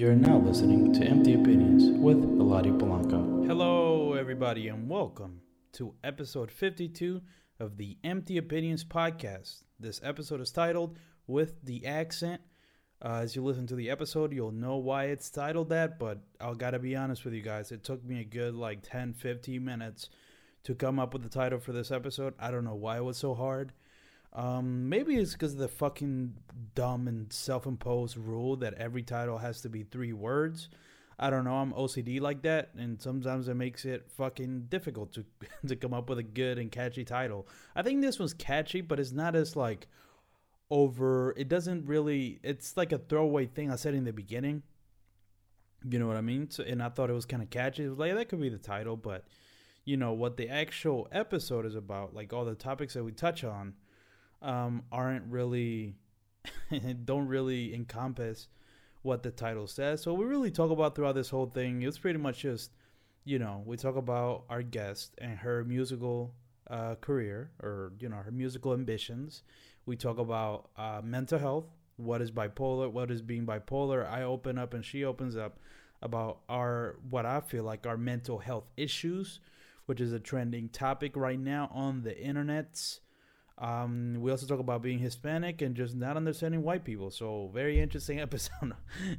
You're now listening to Empty Opinions with Eladio Polanco. Hello, everybody, and welcome to episode 52 of the Empty Opinions podcast. This episode is titled With the Accent. Uh, as you listen to the episode, you'll know why it's titled that, but I gotta be honest with you guys. It took me a good like 10 15 minutes to come up with the title for this episode. I don't know why it was so hard. Um, maybe it's because of the fucking dumb and self-imposed rule that every title has to be three words. I don't know. I'm OCD like that, and sometimes it makes it fucking difficult to to come up with a good and catchy title. I think this one's catchy, but it's not as like over. It doesn't really. It's like a throwaway thing I said in the beginning. You know what I mean? So, and I thought it was kind of catchy. It was like that could be the title, but you know what the actual episode is about, like all the topics that we touch on um, aren't really don't really encompass what the title says. So we really talk about throughout this whole thing. It's pretty much just, you know, we talk about our guest and her musical uh, career or you know her musical ambitions. We talk about uh, mental health. What is bipolar? What is being bipolar? I open up and she opens up about our what I feel like our mental health issues, which is a trending topic right now on the internets. Um, we also talk about being Hispanic and just not understanding white people. So very interesting episode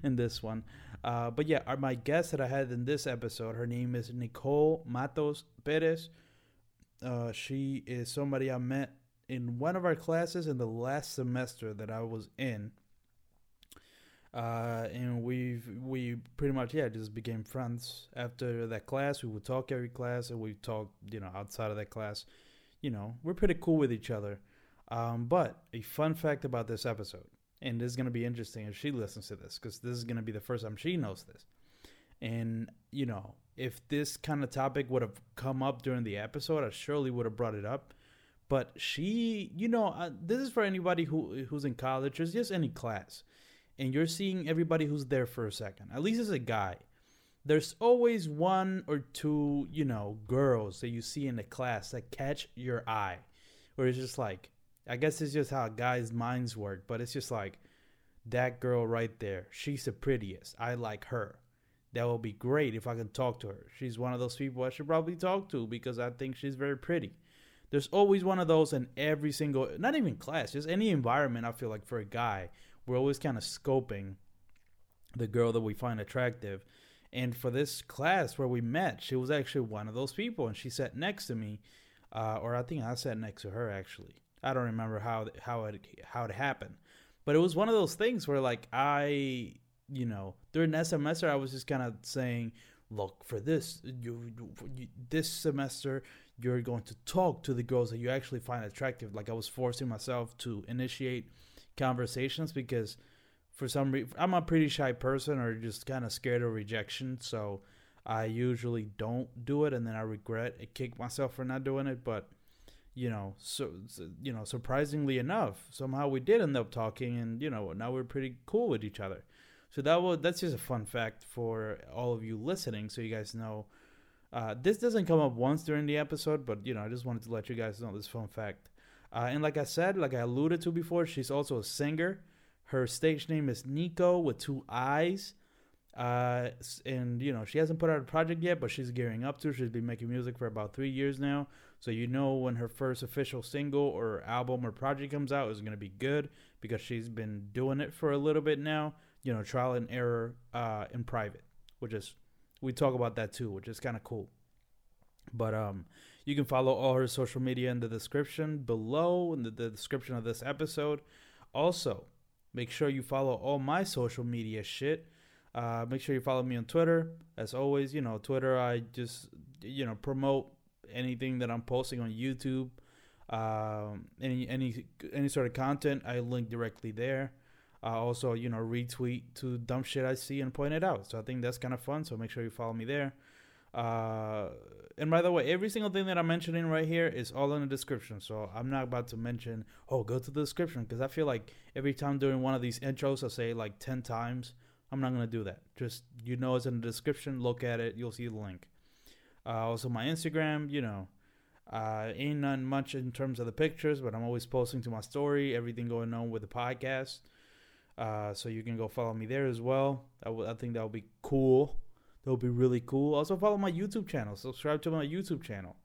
in this one. Uh, but yeah, our, my guest that I had in this episode, her name is Nicole Matos Perez. Uh, she is somebody I met in one of our classes in the last semester that I was in. Uh, and we've we pretty much yeah just became friends after that class. We would talk every class, and we talk you know outside of that class you know, we're pretty cool with each other. Um, but a fun fact about this episode, and this is going to be interesting if she listens to this, because this is going to be the first time she knows this. And, you know, if this kind of topic would have come up during the episode, I surely would have brought it up. But she, you know, uh, this is for anybody who who's in college or just any class, and you're seeing everybody who's there for a second. At least as a guy, there's always one or two, you know, girls that you see in the class that catch your eye. Where it's just like, I guess it's just how guys' minds work, but it's just like, that girl right there, she's the prettiest. I like her. That will be great if I can talk to her. She's one of those people I should probably talk to because I think she's very pretty. There's always one of those in every single, not even class, just any environment. I feel like for a guy, we're always kind of scoping the girl that we find attractive and for this class where we met, she was actually one of those people, and she sat next to me, uh, or I think I sat next to her actually. I don't remember how how it how it happened, but it was one of those things where like I, you know, during that semester I was just kind of saying, look for this you, you, this semester you're going to talk to the girls that you actually find attractive. Like I was forcing myself to initiate conversations because for some reason I'm a pretty shy person or just kind of scared of rejection, so I usually don't do it, and then I regret it, kick myself for not doing it. But you know, so, you know, surprisingly enough, somehow we did end up talking, and you know, now we're pretty cool with each other. So that was that's just a fun fact for all of you listening, so you guys know. Uh, this doesn't come up once during the episode, but you know, I just wanted to let you guys know this fun fact. Uh, and like I said, like I alluded to before, she's also a singer. Her stage name is Nico with two eyes. Uh, and you know she hasn't put out a project yet, but she's gearing up to. She's been making music for about three years now, so you know when her first official single or album or project comes out is gonna be good because she's been doing it for a little bit now. You know, trial and error uh, in private, which is we talk about that too, which is kind of cool. But um, you can follow all her social media in the description below in the, the description of this episode. Also, Make sure you follow all my social media shit. Uh, make sure you follow me on Twitter. As always, you know, Twitter, I just, you know, promote anything that I'm posting on YouTube. Um, any any any sort of content, I link directly there. Uh, also, you know, retweet to dumb shit I see and point it out. So I think that's kind of fun. So make sure you follow me there. Uh, and by the way, every single thing that I'm mentioning right here is all in the description. So I'm not about to mention, oh, go to the description because I feel like every time during one of these intros, I say like 10 times. I'm not going to do that. Just, you know, it's in the description. Look at it. You'll see the link. Uh, also, my Instagram, you know, uh, ain't none much in terms of the pictures, but I'm always posting to my story, everything going on with the podcast. Uh, so you can go follow me there as well. I, w- I think that would be cool. That would be really cool. Also follow my YouTube channel. Subscribe to my YouTube channel.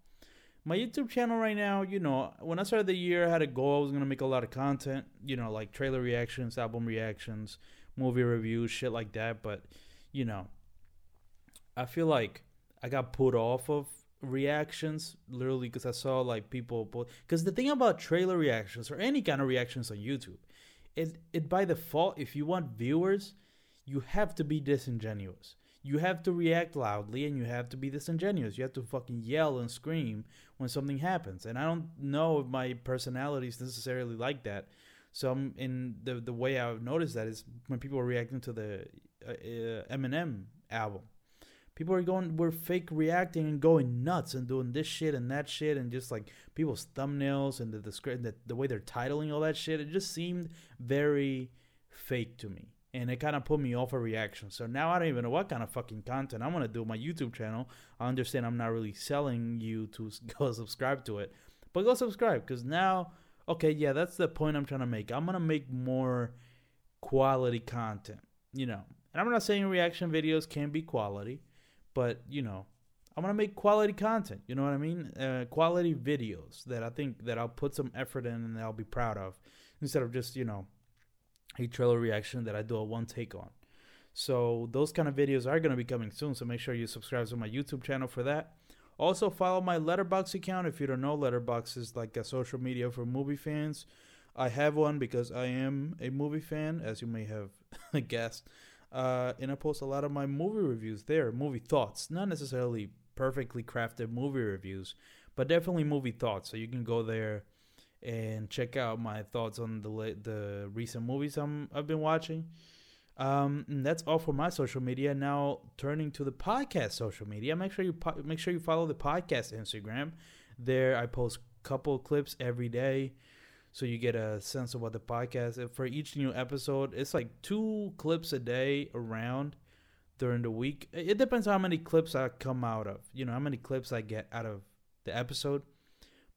My YouTube channel right now, you know, when I started the year, I had a goal. I was gonna make a lot of content, you know, like trailer reactions, album reactions, movie reviews, shit like that. But you know, I feel like I got put off of reactions literally because I saw like people because the thing about trailer reactions or any kind of reactions on YouTube, it it by default if you want viewers, you have to be disingenuous. You have to react loudly and you have to be disingenuous. You have to fucking yell and scream when something happens. And I don't know if my personality is necessarily like that. So I'm in the the way I've noticed that is when people are reacting to the uh, uh, Eminem album people are going we're fake reacting and going nuts and doing this shit and that shit and just like people's thumbnails and the the, the, the way they're titling all that shit it just seemed very fake to me and it kind of put me off a reaction. So now i don't even know what kind of fucking content i'm gonna do my youtube channel. I understand i'm not really selling you to go subscribe to it but go subscribe because now okay yeah that's the point i'm trying to make. I'm gonna make more quality content you know? And i'm not saying reaction videos can be quality but you know i'm gonna make quality content you know what i mean? Uh, quality videos that i think that i'll put some effort in and i'll be proud of instead of just you know a trailer reaction that i do a one take on. So those kind of videos are going to be coming soon so make sure you subscribe to my youtube channel for that. Also follow my Letterboxd account if you don't know. Letterboxd is like a social media for movie fans. I have one because i am a movie fan as you may have guessed. Uh, and I post a lot of my movie reviews there, movie thoughts, not necessarily perfectly crafted movie reviews, but definitely movie thoughts. So you can go there and check out my thoughts on the the recent movies I'm I've been watching. Um, and that's all for my social media. Now turning to the podcast social media, make sure you po- make sure you follow the podcast Instagram. There I post couple clips every day so you get a sense of what the podcast is. for each new episode it's like two clips a day around during the week it depends how many clips i come out of you know how many clips i get out of the episode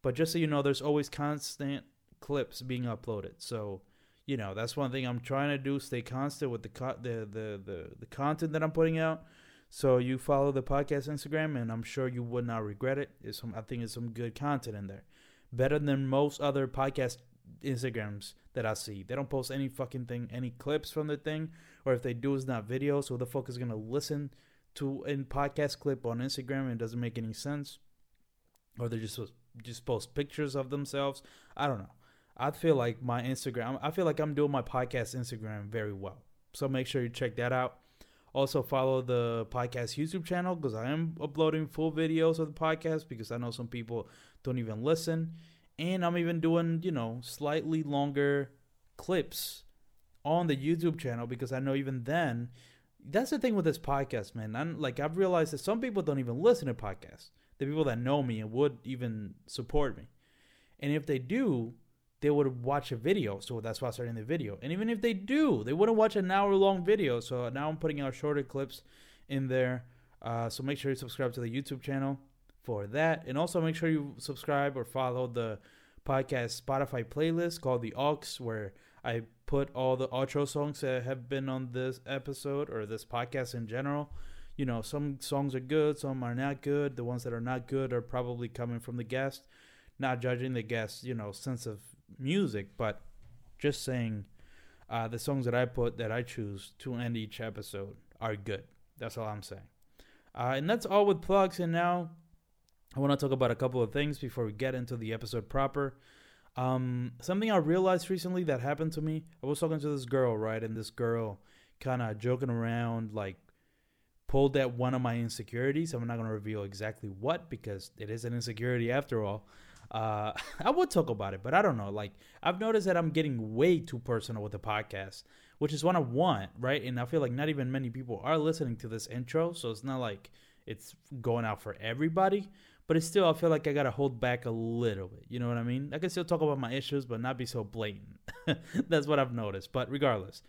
but just so you know there's always constant clips being uploaded. So you know that's one thing i'm trying to do stay constant with the co- the, the the the content that i'm putting out. So you follow the podcast instagram and i'm sure you would not regret it. It's some i think it's some good content in there. Better than most other podcast Instagrams that I see. They don't post any fucking thing, any clips from the thing, or if they do, it's not video. So the fuck is gonna listen to a podcast clip on Instagram and it doesn't make any sense, or they just just post pictures of themselves. I don't know. I feel like my Instagram. I feel like I'm doing my podcast Instagram very well. So make sure you check that out. Also follow the podcast YouTube channel because I am uploading full videos of the podcast because I know some people don't even listen and I'm even doing, you know, slightly longer clips on the YouTube channel because I know even then that's the thing with this podcast, man. I'm like I've realized that some people don't even listen to podcasts. The people that know me and would even support me. And if they do, they would watch a video. So that's why I'm starting the video. And even if they do, they wouldn't watch an hour long video. So now I'm putting out shorter clips in there. Uh, so make sure you subscribe to the YouTube channel for that. And also make sure you subscribe or follow the podcast Spotify playlist called The Aux, where I put all the outro songs that have been on this episode or this podcast in general. You know, some songs are good, some are not good. The ones that are not good are probably coming from the guest. Not judging the guest, you know, sense of music, but just saying uh, the songs that I put that I choose to end each episode are good. That's all I'm saying. Uh, and that's all with plugs. And now I want to talk about a couple of things before we get into the episode proper. Um, something I realized recently that happened to me. I was talking to this girl, right, and this girl kind of joking around, like pulled at one of my insecurities. I'm not gonna reveal exactly what because it is an insecurity after all. Uh, I would talk about it, but I don't know. Like I've noticed that I'm getting way too personal with the podcast, which is what I want, right? And I feel like not even many people are listening to this intro, so it's not like it's going out for everybody but it's still I feel like I gotta hold back a little bit. You know what I mean? I can still talk about my issues, but not be so blatant. That's what I've noticed. But regardless,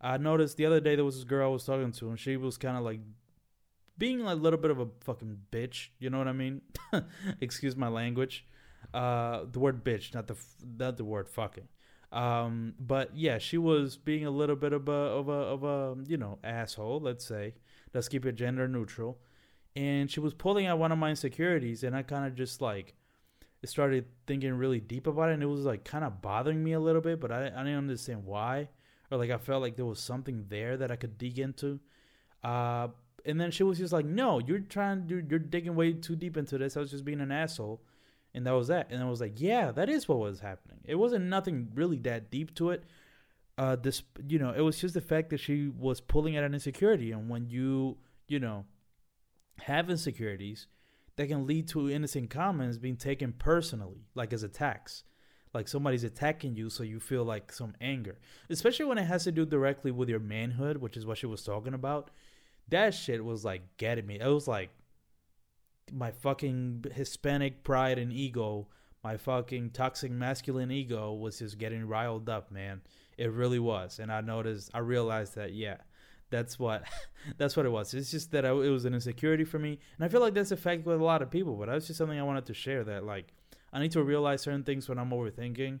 I noticed the other day there was this girl I was talking to, and she was kind of like being like a little bit of a fucking bitch. You know what I mean? Excuse my language. Uh, the word bitch, not the not the word fucking. Um, but yeah, she was being a little bit of a of a of a you know asshole. Let's say let's keep it gender neutral, and she was pulling at one of my insecurities, and I kind of just like started thinking really deep about it, and it was like kind of bothering me a little bit, but I I didn't understand why, or like I felt like there was something there that I could dig into. Uh, and then she was just like, "No, you're trying, you're, you're digging way too deep into this. I was just being an asshole." and that was that. And I was like, yeah, that is what was happening. It wasn't nothing really that deep to it. Uh, this, you know, it was just the fact that she was pulling at an insecurity, and when you, you know, have insecurities, that can lead to innocent comments being taken personally, like as attacks. Like somebody's attacking you, so you feel like some anger, especially when it has to do directly with your manhood, which is what she was talking about. That shit was like getting me. It was like, my fucking Hispanic pride and ego, my fucking toxic masculine ego was just getting riled up, man. It really was, and I noticed, I realized that, yeah, that's what, that's what it was. It's just that I, it was an insecurity for me, and I feel like that's a fact with a lot of people. But that's just something I wanted to share. That like, I need to realize certain things when I'm overthinking.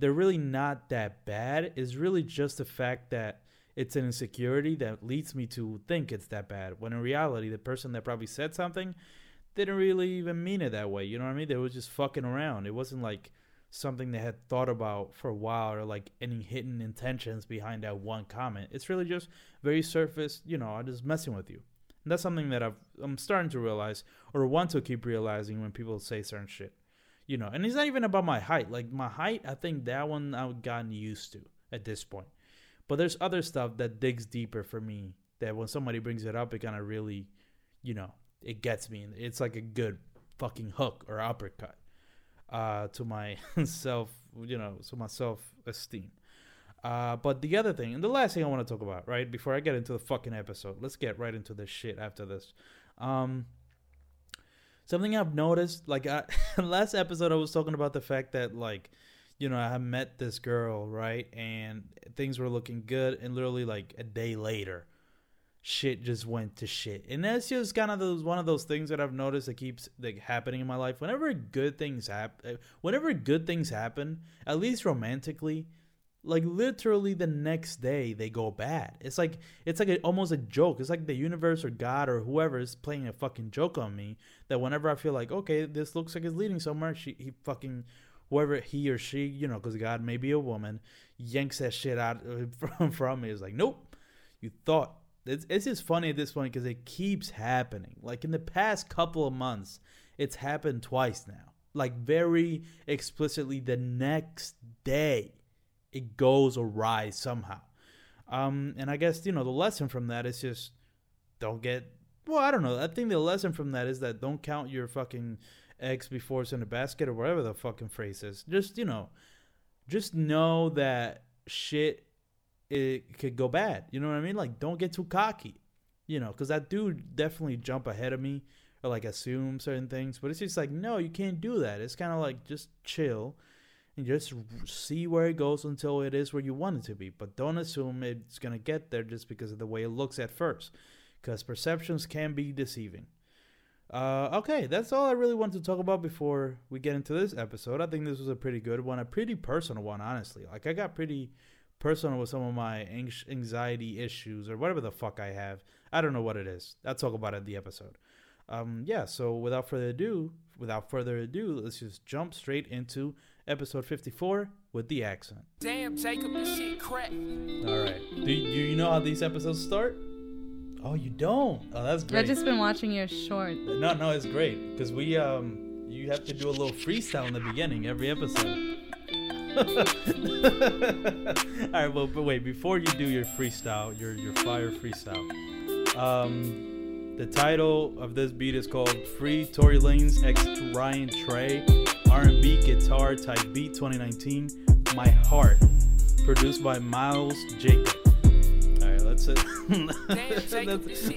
They're really not that bad. It's really just the fact that it's an insecurity that leads me to think it's that bad. When in reality, the person that probably said something didn't really even mean it that way. You know what I mean? They were just fucking around. It wasn't like something they had thought about for a while or like any hidden intentions behind that one comment. It's really just very surface, you know, I'm just messing with you. And that's something that I've, I'm starting to realize or want to keep realizing when people say certain shit. You know, and it's not even about my height. Like my height, I think that one I've gotten used to at this point. But there's other stuff that digs deeper for me that when somebody brings it up, it kind of really, you know, it gets me. It's like a good fucking hook or uppercut uh, to my self, you know, to my self esteem. Uh, but the other thing, and the last thing I want to talk about, right, before I get into the fucking episode, let's get right into this shit after this. Um, something I've noticed, like I, last episode, I was talking about the fact that, like, you know, I met this girl, right, and things were looking good, and literally like a day later, shit just went to shit. And that's just kind of those one of those things that I've noticed that keeps like happening in my life. Whenever good things happen, uh, whenever good things happen, at least romantically, like literally the next day they go bad. It's like it's like a, almost a joke. It's like the universe or God or whoever is playing a fucking joke on me. That whenever I feel like okay, this looks like it's leading somewhere, she he fucking whoever he or she, you know, because God may be a woman, yanks that shit out from from me. It's like nope, you thought it's, it's just funny at this point because it keeps happening. Like in the past couple of months, it's happened twice now. Like very explicitly, the next day, it goes awry somehow. Um, and I guess you know the lesson from that is just don't get. Well, I don't know. I think the lesson from that is that don't count your fucking eggs before it's in a basket or whatever the fucking phrase is. Just you know, just know that shit it could go bad. You know what I mean? Like, don't get too cocky, you know, because that dude definitely jump ahead of me or like assume certain things. But it's just like, no, you can't do that. It's kind of like just chill and just see where it goes until it is where you want it to be. But don't assume it's gonna get there just because of the way it looks at first, because perceptions can be deceiving. Uh, okay, that's all I really want to talk about before we get into this episode. I think this was a pretty good one, a pretty personal one, honestly. Like I got pretty personal with some of my anxiety issues or whatever the fuck I have. I don't know what it is. I'll talk about it in the episode. Um, yeah, so without further ado, without further ado, let's just jump straight into episode 54 with the accent. Damn, Jacob, this shit crack. All right. Do, do you know how these episodes start? Oh, you don't? Oh, that's great. I've just been watching your short. No, no, it's great because we um, you have to do a little freestyle in the beginning every episode. All right, well, but wait, before you do your freestyle, your your fire freestyle, um, the title of this beat is called "Free Tory Lanez X Ryan Trey R&B Guitar Type Beat 2019." My heart, produced by Miles Jacob. All right, let's it.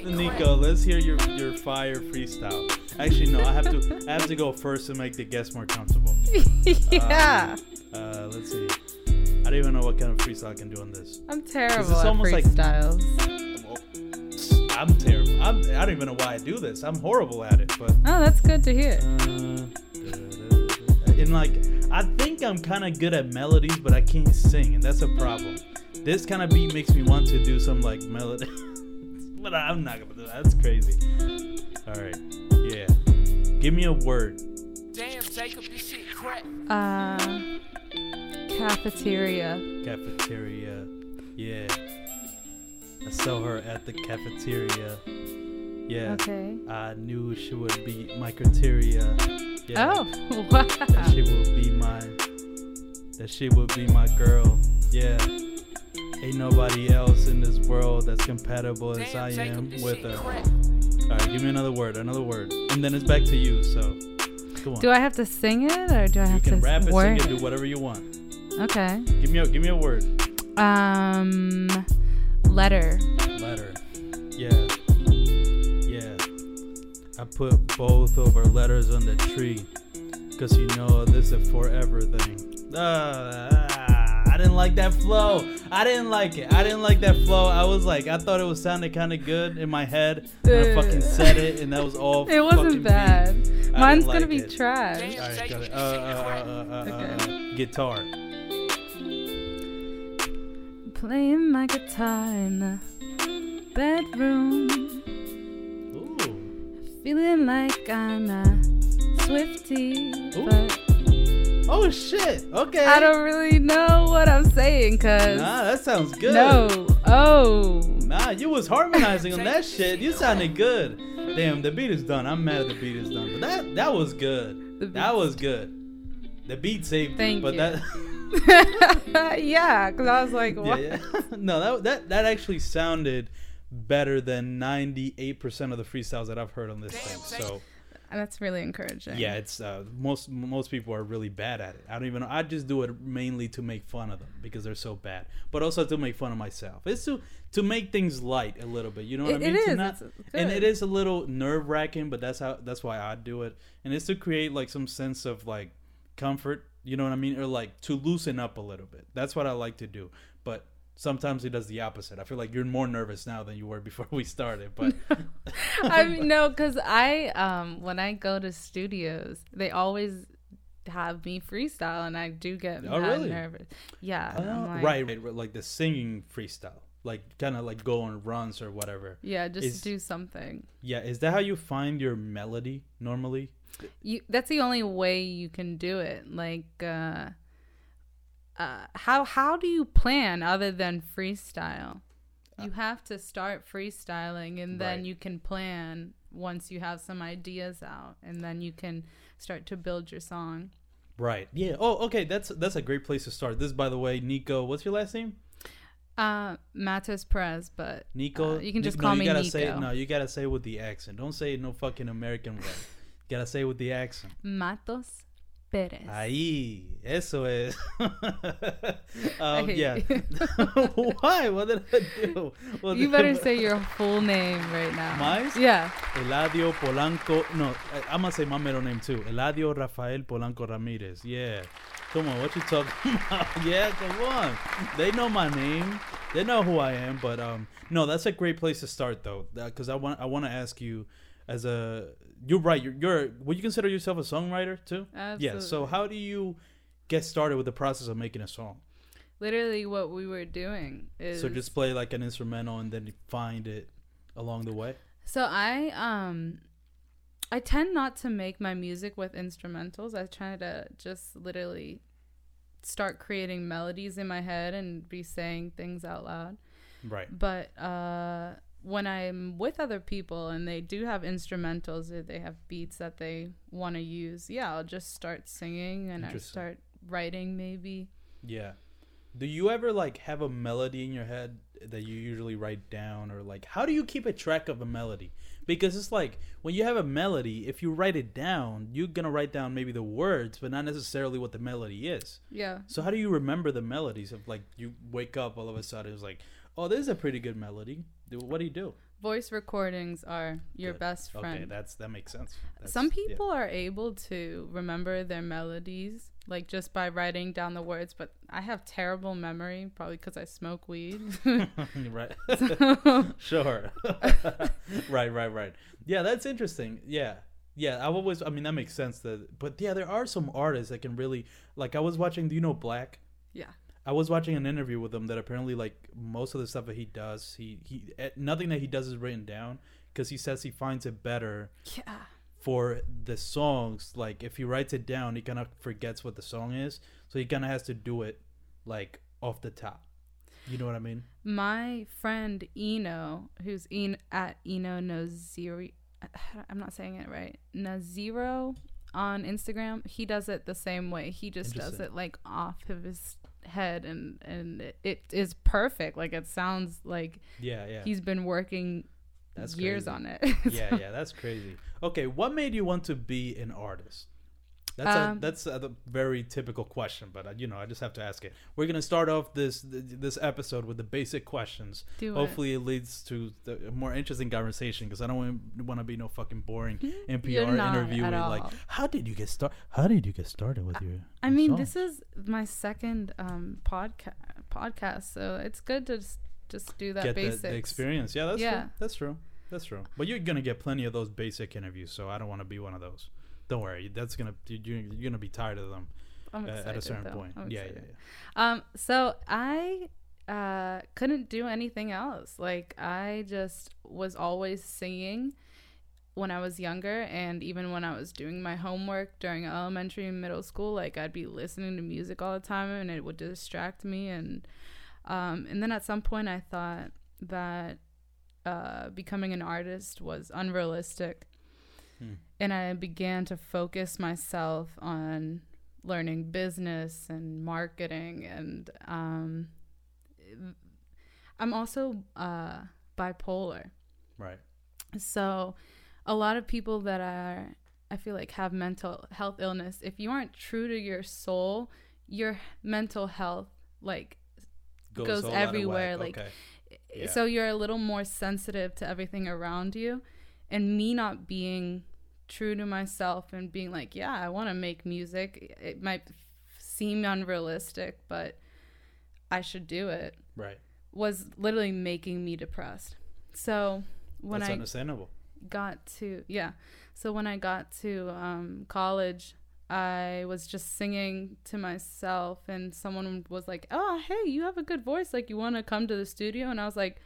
Nico, let's hear your your fire freestyle. Actually, no, I have to I have to go first to make the guests more comfortable. yeah. Um, uh, let's see. I don't even know what kind of freestyle I can do on this. I'm terrible at freestyles. Like, I'm terrible. I'm, I don't even know why I do this. I'm horrible at it. But oh, that's good to hear. Uh, in like, I think I'm kind of good at melodies, but I can't sing, and that's a problem. This kind of beat makes me want to do some like melody, but I'm not gonna do that. That's crazy. All right, yeah. Give me a word. Damn, Jacob, this shit crack. Uh, cafeteria. Cafeteria. Yeah. I saw her at the cafeteria. Yeah. Okay. I knew she would be my criteria. Yeah. Oh, wow. That she would be my that she would be my girl. Yeah. Ain't nobody else in this world that's compatible as I am with her. Alright, give me another word, another word. And then it's back to you, so come on. Do I have to sing it or do I have to? you can to rap it, word? sing it, do whatever you want. Okay. Give me a give me a word. Um letter. Letter. I put both of our letters on the tree. Cause you know this is a forever thing. Ah, I didn't like that flow. I didn't like it. I didn't like that flow. I was like, I thought it was sounding kind of good in my head. And I fucking said it, and that was all. It wasn't bad. Mine's gonna be it. trash. All right, got it. Uh, uh, uh, uh, uh, Okay. uh, guitar. Playing my guitar in the bedroom. Feeling like I'm a Swifty, Oh shit. Okay. I don't really know what I'm saying, cause Nah, that sounds good. no, oh, Nah, you was harmonizing on that shit. You sounded good. Damn, the beat is done. I'm mad the beat is done. But that that was good. That was good. The beat saved Thank it. But you. that yeah, cause I was like, yeah, what? yeah. no, that that that actually sounded better than 98% of the freestyles that I've heard on this thing. So, That's really encouraging. yeah, it's uh, most most people are really bad at it. I don't even know. I just do it mainly to make fun of them because they're so bad, but also to make fun of myself. It's to to make things light a little bit. You know what It- I mean? it is. not- and it is a little nerve wracking, but that's how that's why I do it. And it's to create like some sense of like comfort. You know what I mean? Or like to loosen up a little bit. That's what I like to do. Sometimes it does the opposite. I feel like you're more nervous now than you were before we started. But I mean, no, because I, um, when I go to studios, they always have me freestyle, and I do get Oh, really? nervous. Yeah, I'm like, right, right, right, like the singing freestyle, like kind of like go on runs or whatever. Yeah, just Is- do something. Yeah, is that how you find your melody normally? You that's the only way you can do it. Like, uh, uh, how how do you plan other than freestyle? You have to start freestyling, and then Right. you can plan once you have some ideas out, and then you can start to build your song. Right. Yeah. Oh, okay. That's that's a great place to start. This, by the way, Nico. What's your last name? Uh, Matos Perez, but Nico. Uh, you can just Ni- call no, me you gotta Nico. Say, it- no, you gotta say it with the accent. Don't say it no fucking American way. you gotta say it with the accent. Matos Perez. Ahí, eso es. um, yeah. Why? What did I do? What you better say your full name right now. Mine? Yeah. Eladio Polanco. No, I'm gonna say my middle name too. Eladio Rafael Polanco Ramirez. Yeah. Come on, what you talking about? yeah, come on. They know my name. They know who I am. But um, no, that's a great place to start though, because I want I want to ask you, as a you're right. You're, you're would you consider yourself a songwriter too? Yeah. So how do you get started with the process of making a song? Literally, what we were doing is So just play like an instrumental and then find it along the way. So I um I tend not to make my music with instrumentals. I try to just literally start creating melodies in my head and be saying things out loud. Right. But uh when I'm with other people and they do have instrumentals or they have beats that they want to use, yeah, I'll just start singing and I start writing maybe. Yeah. Do you ever like have a melody in your head that you usually write down or like how do you keep a track of a melody? Because it's like when you have a melody, if you write it down, you're going to write down maybe the words, but not necessarily what the melody is. Yeah. So how do you remember the melodies of like you wake up all of a sudden it's like, "Oh, this is a pretty good melody." What do you do? Voice recordings are your Good. best friend. Okay, that's that makes sense. That's- Some yeah. people are able to remember their melodies like just by writing down the words, but I have terrible memory probably because I smoke weed. right. sure. right, right, right. Yeah, that's interesting. Yeah. Yeah, I always. I mean, that makes sense. That, but yeah, there are some artists that can really like. I was watching. Do you know Black? Yeah. I was watching an interview with him that apparently like most of the stuff that he does, he he eh, nothing that he does is written down because he says he finds it better Yeah. for the songs. Like if he writes it down, he kind of forgets what the song is, so he kind of has to do it like off the top. You know what I mean? My friend Eno, who's en- at Eno Noziri, I'm not saying it right. Naziro on Instagram, he does it the same way. He just does it like off of his head, and and it, it is perfect. Like it sounds like Yeah, yeah, he's been working That's years crazy. on it. yeah, yeah. That's crazy. Okay, what made you want to be an artist? That's a, Um, that's a very typical question, but uh, you know I just have to ask it. We're gonna start off this this episode with the basic questions. Do it. Hopefully, it leads to the, a more interesting conversation because I don't want to be no fucking boring NPR interview like, how did you get started? How did you get started with your? I your mean, songs?" this is my second um podcast podcast, so it's good to just, just do that get the, basics. the experience. Yeah, that's Yeah. true. That's true. That's true. But you're gonna get plenty of those basic interviews, so I don't want to be one of those. Don't worry. That's gonna you- you're, you're gonna be tired of them uh, at a certain though. point. Yeah, yeah, yeah. Um, so I uh couldn't do anything else. Like I just was always singing when I was younger and even when I was doing my homework during elementary and middle school, like I'd be listening to music all the time and it would distract me and um and then at some point I thought that uh becoming an artist was unrealistic. Hmm. And I began to focus myself on learning business and marketing and um I'm also uh bipolar. Right. So a lot of people that are I feel like have mental health illness, if you aren't true to your soul, your mental health like Goes a whole lot of everywhere, like, okay. Yeah. so you're a little more sensitive to everything around you and me not being true to myself and being like yeah i want to make music. It might seem unrealistic but i should do it. Right. was literally making me depressed. So when That's i understandable. got to yeah. So when i got to um, college i was just singing to myself and someone was like oh hey you have a good voice. Like you want to come to the studio? And i was like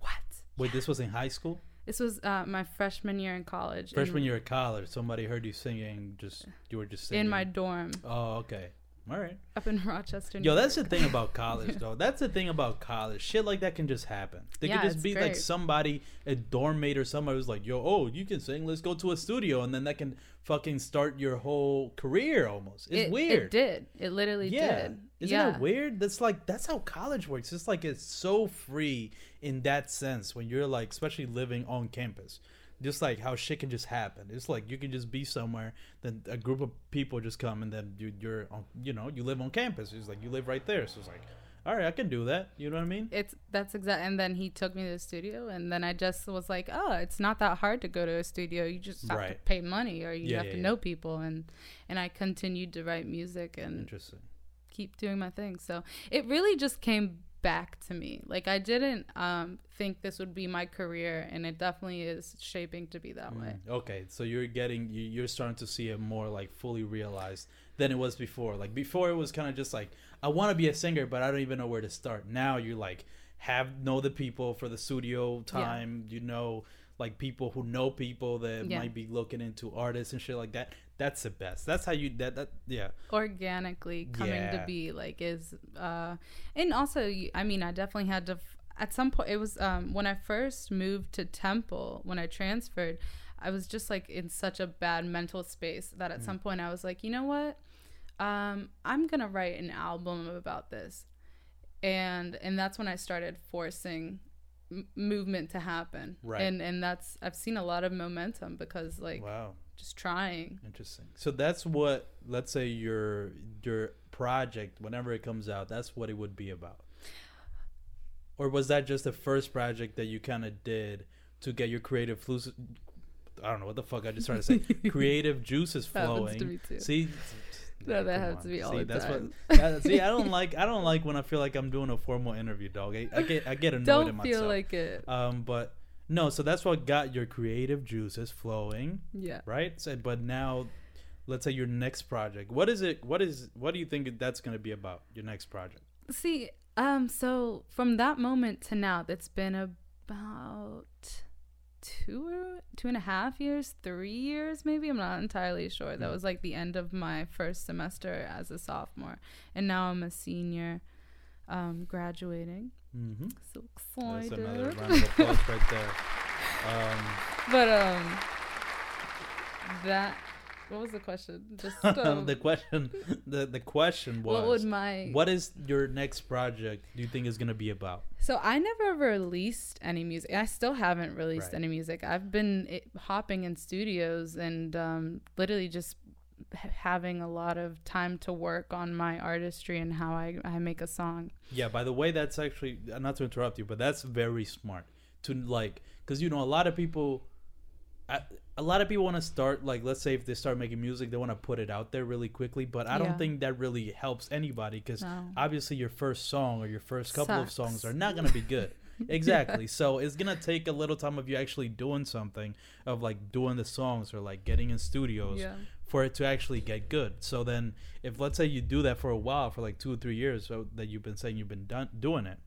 what? Wait, this was in high school. This was uh, my freshman year in college Freshman in, year of college. Somebody heard you singing. Just you were just singing in my dorm Oh, okay. All right. up in rochester Yo, New that's the thing about college, though. That's the thing about college. Shit like that can just happen. They Yeah, could just be like somebody, a dorm mate or somebody who's like, yo, oh, you can sing. Let's go to a studio. And then that can fucking start your whole career almost. It's it, weird. it did it literally yeah. did Isn't yeah that weird? That's like, that's how college works. It's like it's so free in that sense when you're like, especially living on campus. Just like how shit can just happen. It's like you can just be somewhere, then a group of people just come, and then you, you're on, you know, you live on campus. It's like you live right there. So it's like, all right, I can do that. You know what I mean? it's that's exact and then he took me to the studio and then i just was like oh it's not that hard to go to a studio you just have to pay money or you Yeah, have yeah, to yeah. know people and and i continued to write music and Interesting. keep doing my thing so it really just came back to me like i didn't um think this would be my career and it definitely is shaping to be that way Mm, Okay, so you're getting you, you're starting to see it more like fully realized than it was before. Like before, it was kind of just like I want to be a singer, but I don't even know where to start. Now you're like have know the people for the studio time. You know, like people who know people that Yeah. might be looking into artists and shit like that. That's the best. That's how you that that yeah. organically coming Yeah. to be like is uh and also i mean i definitely had to at some point it was um when i first moved to temple when i transferred i was just like in such a bad mental space that at some point i was like you know what um i'm gonna write an album about this and and that's when i started forcing m- movement to happen Right. and and that's i've seen a lot of momentum because like Wow. just trying Interesting. So that's what let's say your your project whenever it comes out, that's what it would be about. Or was that just the first project that you kind of did to get your creative flus I don't know what the fuck I just started to say. creative juices flowing. to me too. See No, that happens to me all see, the that's time. What, that- see, I don't like I don't like when I feel like I'm doing a formal interview, dog. I, I get I get annoyed at don't myself. feel like it Um, but No, so that's what got your creative juices flowing, Yeah. right? So, but now, let's say your next project. What is it? What is? What do you think that's going to be about? Your next project? See, um, so from that moment to now, that's been about two two and a half years, three years maybe. I'm not entirely sure. That Mm. was like the end of my first semester as a sophomore, and now I'm a senior, um, graduating. Mm-hmm. So That's another round of applause right there. Um, But um, that what was the question? Just um, the question, the the question was, what would my what is your next project? Do you think is going to be about? So I never released any music. I still haven't released Right. any music. I've been i hopping in studios and um, literally just having a lot of time to work on my artistry and how I, I make a song. Yeah. By the way, that's actually not to interrupt you, but that's very smart to like, because you know a lot of people, a, a lot of people want to start like, let's say if they start making music, they want to put it out there really quickly. But I Yeah. don't think that really helps anybody because No. obviously your first song or your first couple of songs are not going to be good. exactly. So it's gonna take a little time of you actually doing something, of like doing the songs or like getting in studios Yeah. for it to actually get good. So then, if let's say you do that for a while, for like two or three years, so that you've been saying you've been done doing it,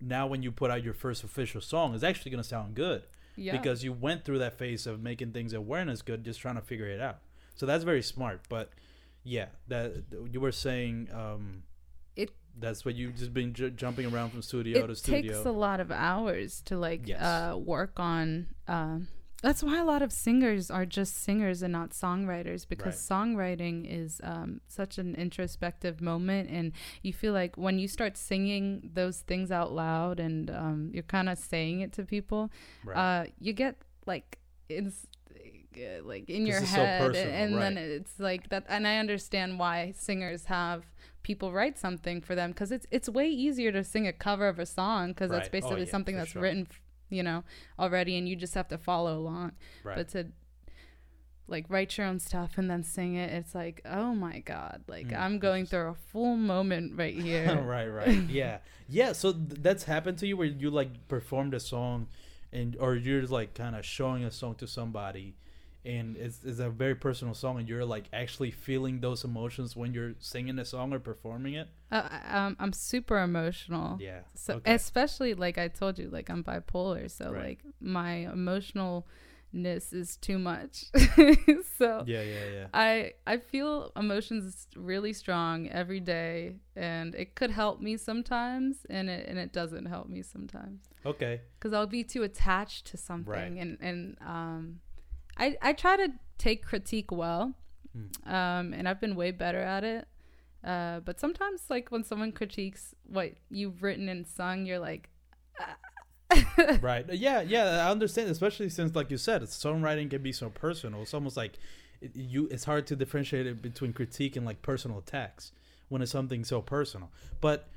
now when you put out your first official song, it's actually gonna sound good Yeah. because you went through that phase of making things awareness good, just trying to figure it out. So that's very smart. But yeah, that you were saying. um It- that's what you've just been j- jumping around from studio to studio. it takes a lot of hours to like Yes. uh, work on. Um, that's why a lot of singers are just singers and not songwriters because songwriting is um, such an introspective moment, and you feel like when you start singing those things out loud and um, you're kind of saying it to people, right. uh, you get like it's uh, like in your it's so head, personal, and then it's like that. And I understand why singers have people write something for them because it's it's way easier to sing a cover of a song because that's Right. Oh, basically yeah, something that's sure. written, you know, already, and you just have to follow along. right. But to like write your own stuff and then sing it, it's like, oh my god, like Mm, I'm going through a full moment right here. right, right. Yeah. Yeah, so th- that's happened to you where you like performed a song and or you're like kind of showing a song to somebody and it's, it's a very personal song and you're like actually feeling those emotions when you're singing a song or performing it. Uh, um, I'm super emotional. Yeah. So okay. especially like I told you, like I'm bipolar, so Right. like my emotionalness is too much. so yeah, yeah, yeah. I I feel emotions really strong every day, and it could help me sometimes, and it and it doesn't help me sometimes Okay. because I'll be too attached to something, and and um, I I try to take critique well, Mm. um, and I've been way better at it. Uh, but sometimes, like when someone critiques what you've written and sung, you're like, right. Yeah, yeah, I understand, especially since like you said, songwriting can be so personal. It's almost like it, you it's hard to differentiate it between critique and like personal attacks when it's something so personal. But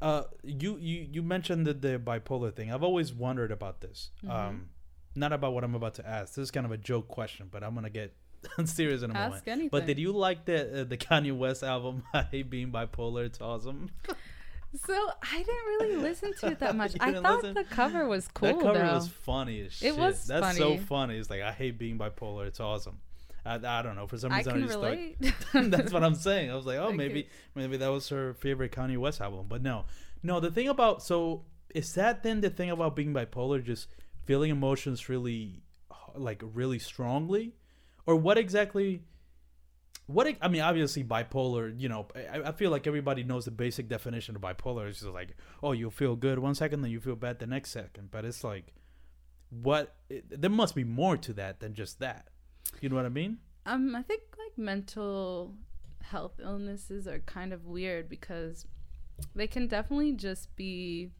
uh you you you mentioned the, the bipolar thing. I've always wondered about this. Mhm. Um not about what I'm about to ask. This is kind of a joke question, but I'm going to get serious in a moment. ask anything. But did you like the uh, the Kanye West album I Hate Being Bipolar? It's awesome. So I didn't really listen to it that much. I thought listen? the cover was cool that cover though. was funny as shit. It was That's so funny. funny. It's like I hate being bipolar. It's awesome. I, I don't know. For some reason, I, can just relate. thought that's what I'm saying. I was like, oh, Thank maybe maybe that was her favorite Kanye West album. But no, no. The thing about so is that then the thing about being bipolar, just feeling emotions really, like really strongly, or what exactly? What I mean, obviously bipolar. You know, I, I feel like everybody knows the basic definition of bipolar. It's just like, oh, you feel good one second, then you feel bad the next second. But it's like, what? It, there must be more to that than just that. You know what I mean? Um, I think like mental health illnesses are kind of weird because they can definitely just be.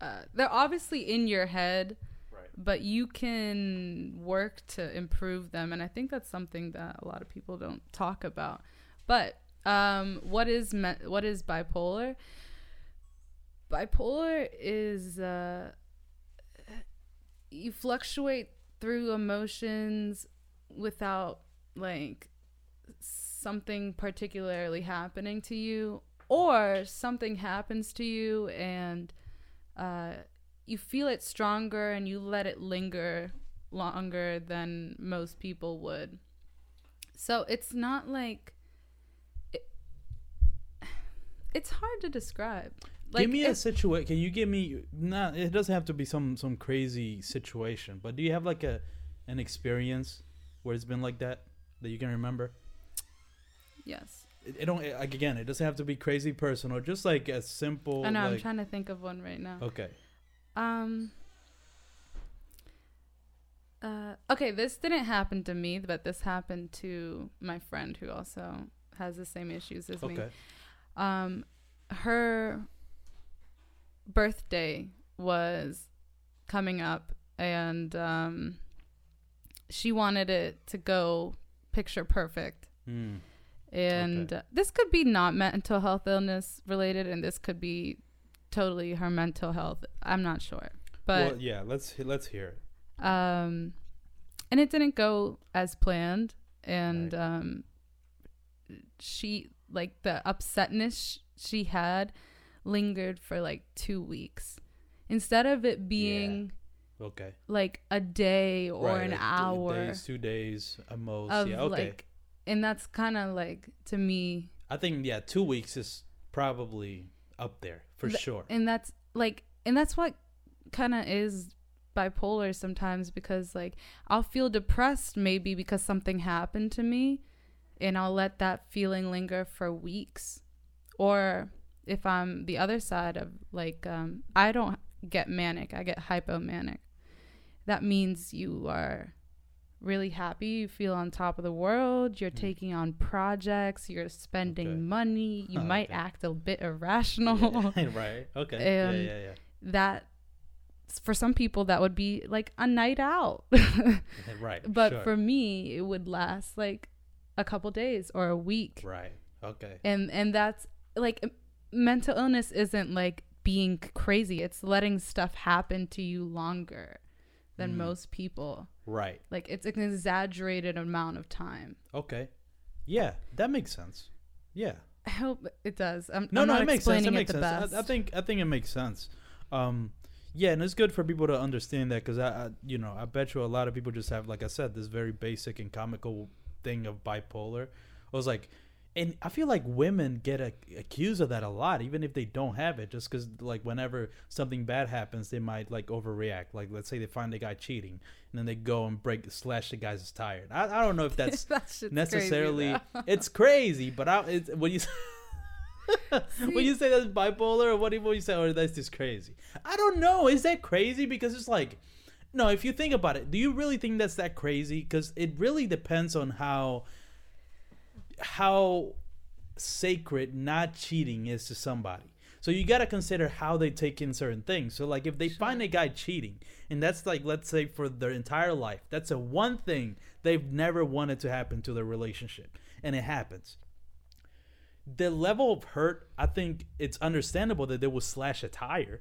Uh, they're obviously in your head, Right. but you can work to improve them, and I think that's something that a lot of people don't talk about. But um, what is me- what is bipolar? Bipolar is uh, you fluctuate through emotions without like something particularly happening to you or something happens to you and uh you feel it stronger and you let it linger longer than most people would. So it's not like it, it's hard to describe. Like give me a situation. Can you give me? Not. It doesn't have to be some some crazy situation, but do you have like a an experience where it's been like that that you can remember? yes. It, it don't like again. It doesn't have to be crazy personal. Just like a simple. I know I'm trying to think of one right now. Okay. Um. Uh, okay, this didn't happen to me, but this happened to my friend who also has the same issues as me. Okay. Um, her birthday was coming up, and um, she wanted it to go picture perfect. Hmm. And Okay. this could be not mental health illness related, and this could be totally her mental health. I'm not sure, but well, yeah. Let's let's hear it. um and it didn't go as planned and Right. um she like the upsetness she had lingered for like 2 weeks instead of it being Okay. like a day or Right, an like, two hour Days, two days, at most. yeah. Okay. like and that's kind of like to me I think yeah, two weeks is probably up there for Th- sure. and that's like and that's what kind of is bipolar sometimes because like I'll feel depressed maybe because something happened to me and I'll let that feeling linger for weeks or if I'm the other side of like um I don't get manic I get hypomanic that means you are really happy you feel on top of the world you're Mm. taking on projects you're spending Okay. money you might okay. act a bit irrational Yeah, right. Okay. And- yeah, yeah, yeah. that for some people that would be like a night out Right. but sure. for me it would last like a couple days or a week right. Okay. and and that's like mental illness isn't like being crazy it's letting stuff happen to you longer than Mm. most people Right. like it's an exaggerated amount of time Okay. Yeah, that makes sense. Yeah. i hope it does i'm, No, I'm no, not it makes sense. It makes the sense. I, I think I think it makes sense. Um, yeah, and it's good for people to understand that because I, I, you know, I bet you a lot of people just have, like I said, this very basic and comical thing of bipolar. I was like, and I feel like women get a, accused of that a lot, even if they don't have it, just because like whenever something bad happens, they might like overreact. Like let's say they find the guy cheating, and then they go and break slash the guy's tire. I, I don't know if that's That shit's crazy, necessarily it's crazy, but I, it's, when you when you say that's bipolar or what do you, what do you say or that's just crazy? I don't know. Is that crazy? Because it's like, no. If you think about it, do you really think that's that crazy? Because it really depends on how how sacred not cheating is to somebody. So you got to consider how they take in certain things. So like if they find a guy cheating and that's like let's say for their entire life, that's a one thing they've never wanted to happen to their relationship and it happens. The level of hurt, I think it's understandable that they will slash a tire.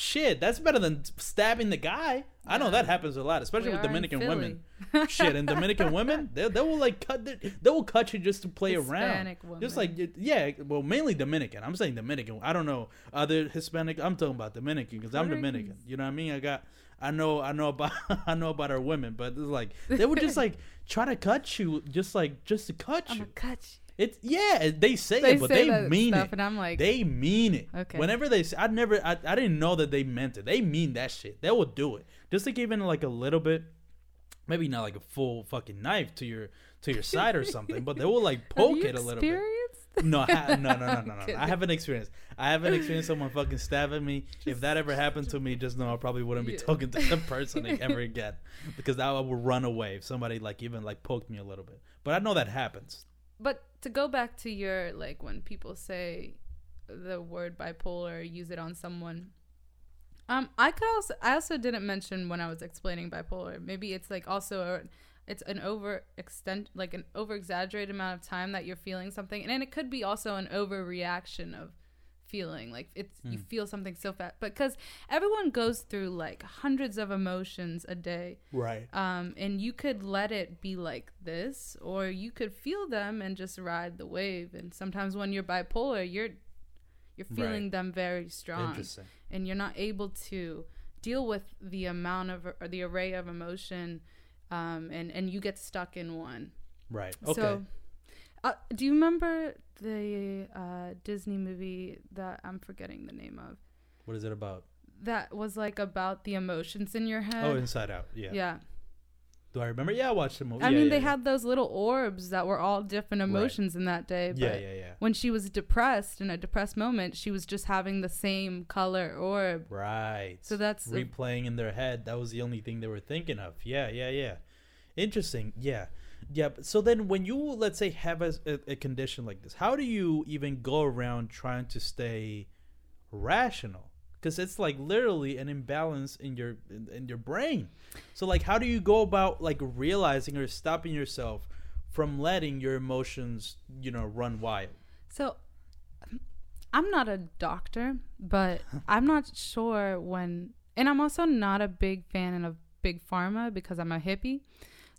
Shit, that's better than stabbing the guy. I know that happens a lot, especially We with Dominican women. Shit, and Dominican women, they, they will like cut, they will cut you just to play around. Hispanic Just like yeah, well, mainly Dominican. I'm saying Dominican. I don't know other Hispanic. I'm talking about Dominican because I'm Dominican. You know what I mean? I got, I know, I know about, I know about our women, but it's like they would just like try to cut you, just like just to cut i'm you. cut you It's yeah, they say they it, but say they that mean stuff it. and i'm like They mean it. Okay. Whenever they, say, I never, I, I didn't know that they meant it. They mean that shit. They will do it. Just to give in like a little bit, maybe not like a full fucking knife to your to your side or something, but they will like poke it a little bit. No, I no, no, no, no, no. I haven't experienced. I haven't experienced someone fucking stabbing me. if that ever happened to me, just know I probably wouldn't be Yeah. talking to the person ever again, because I would run away if somebody like even like poked me a little bit. But I know that happens. But to go back to your like when people say the word bipolar, use it on someone. Um, I could also I also didn't mention when I was explaining bipolar. Maybe it's like also a, it's an over extent like an over exaggerated amount of time that you're feeling something, and it could be also an overreaction of feeling like it's you feel something so fast but because everyone goes through like hundreds of emotions a day Right. um, and you could let it be like this or you could feel them and just ride the wave and sometimes when you're bipolar you're you're feeling Right. them very strong and you're not able to deal with the amount of or the array of emotion um and and you get stuck in one Right. Okay. so uh, do you remember the uh disney movie that i'm forgetting the name of what is it about? that was like about the emotions in your head Oh, Inside Out. Yeah. yeah Do I remember? Yeah, I watched the movie. i Yeah, mean yeah, they yeah. had those little orbs that were all different emotions in that day but Yeah, yeah, yeah. when she was depressed in a depressed moment she was just having the same color orb Right. so that's a- replaying in their head. That was the only thing they were thinking of. Yeah, yeah, yeah. Interesting. Yeah. Yeah. So then, when you let's say have a, a, condition like this, how do you even go around trying to stay rational? Because it's like literally an imbalance in your in, in your brain. So like, how do you go about like realizing or stopping yourself from letting your emotions, you know, run wild? So I'm not a doctor, but I'm not sure when and I'm also not a big fan of big pharma because I'm a hippie.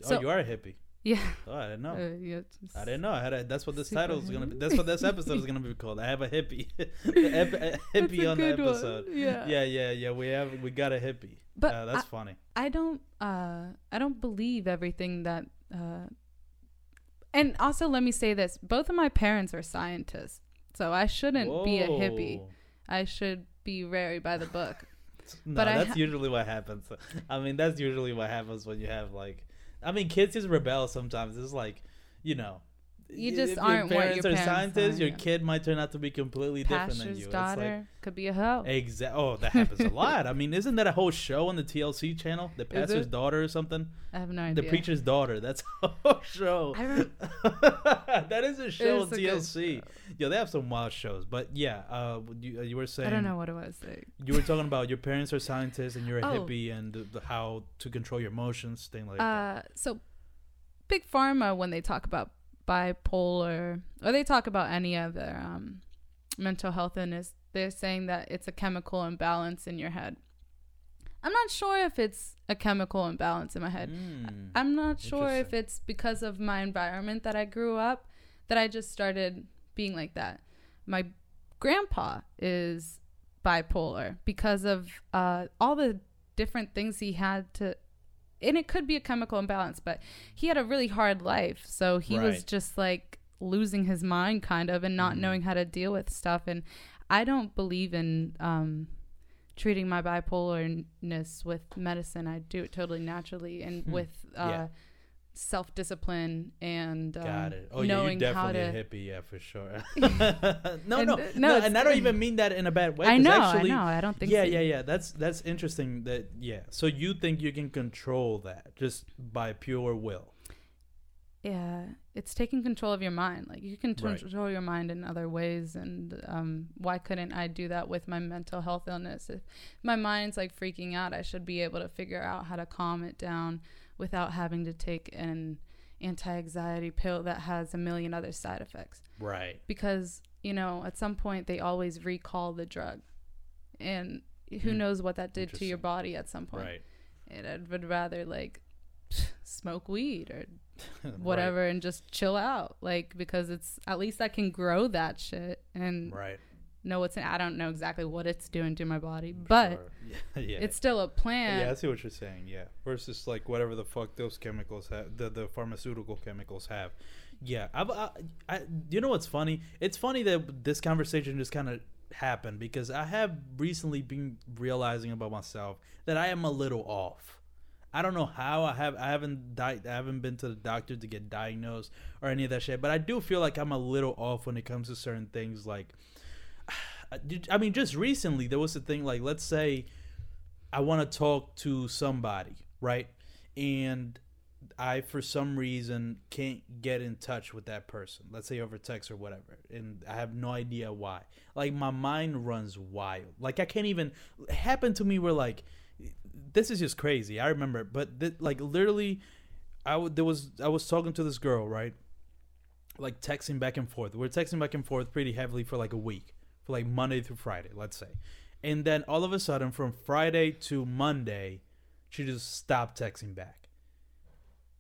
Oh, so oh, you are a hippie. Yeah, Oh, I didn't know. uh, yeah, I didn't know. I had a, that's what this title is gonna be. That's what this episode is gonna be called. I have a hippie, ep- a hippie on the good one. episode. Yeah. yeah, yeah, yeah. We have we got a hippie. But uh, that's funny. I don't uh I don't believe everything that uh and also let me say this, both of my parents are scientists. So I shouldn't be a hippie. I should be very by the book. No, But that's ha- usually what happens. I mean, that's usually what happens when you have like. I mean, kids just rebel sometimes. It's like, you know. You just aren't what your parents are parents scientists. are, Your yeah. kid might turn out to be completely different than Pastor's you. daughter could be a hoe. Exactly. Oh, that happens a lot. I mean, isn't that a whole show on the TLC channel? The pastor's daughter or something? I have no idea. The preacher's daughter. That's a whole show. That is a show on a TLC. show. Yeah, they have some wild shows. But yeah, uh, you, uh, you were saying. I don't know what it was. Like, You were talking about your parents are scientists and you're a Oh. hippie and the, the, how to control your emotions, thing like that. uh, so big pharma when they talk about bipolar or they talk about any of their um, mental health illness, they're saying that it's a chemical imbalance in your head. I'm not sure if it's a chemical imbalance in my head. Mm. I'm not sure if it's because of my environment that I grew up that I just started being like that. My grandpa is bipolar because of uh, all the different things he had to, and it could be a chemical imbalance, but he had a really hard life. So he was just like losing his mind kind of and not Mhm. knowing how to deal with stuff. And I don't believe in um, treating my bipolarness with medicine. I do it totally naturally and Hmm. with uh, Yeah. Self discipline and um, Got it. Oh, yeah, you're definitely to. a hippie, yeah, for sure. no, And, no, uh, no, no, and I don't even mean that in a bad way. I know, actually, I know. I don't think. yeah, so. yeah, yeah. That's that's interesting. That yeah. So you think you can control that just by pure will? yeah it's taking control of your mind like you can Right. control your mind in other ways and um, why couldn't i do that with my mental health illness if my mind's like freaking out i should be able to figure out how to calm it down without having to take an anti-anxiety pill that has a million other side effects Right. because you know at some point they always recall the drug and who Hmm. knows what that did to your body at some point Right. and i would rather like smoke weed or Right. whatever and just chill out like because it's at least i can grow that shit and Right. Know what's in i don't know exactly what it's doing to my body but Sure. yeah, yeah. it's still a plant Yeah, I see what you're saying. Yeah, versus like whatever the fuck those chemicals have, the the pharmaceutical chemicals have. Yeah, I've, I, I, you know what's funny? It's funny that this conversation just kind of happened because I have recently been realizing about myself that I am a little off. I don't know how I have I haven't di- I haven't been to the doctor to get diagnosed or any of that shit, but I do feel like I'm a little off when it comes to certain things. Like, I mean, just recently there was a thing like, let's say I want to talk to somebody, right? And I, for some reason, can't get in touch with that person. Let's say over text or whatever. And I have no idea why. Like, my mind runs wild. Like, I can't even. Happened to me where, like, this is just crazy. I remember, but th- like, literally, I w- there was I was talking to this girl, right? Like texting back and forth. We are texting back and forth pretty heavily for like a week, like Monday through Friday, let's say. And then all of a sudden, from Friday to Monday, she just stopped texting back.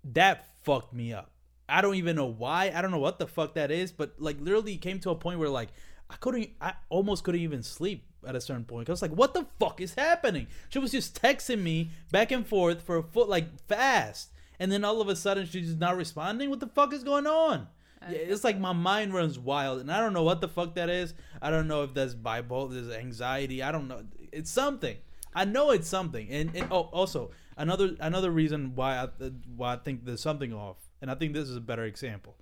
That fucked me up. I don't even know why. I don't know what the fuck that is, but like literally came to a point where like I couldn't I almost couldn't even sleep at a certain point. I was like, "What the fuck is happening?" She was just texting me back and forth for a foot like fast, and then all of a sudden she's just not responding. What the fuck is going on? Yeah, it's like my mind runs wild, and I don't know what the fuck that is. I don't know if that's bipolar, there's anxiety. I don't know. It's something. I know it's something. And, and oh, also another another reason why I why I think there's something off, and I think this is a better example.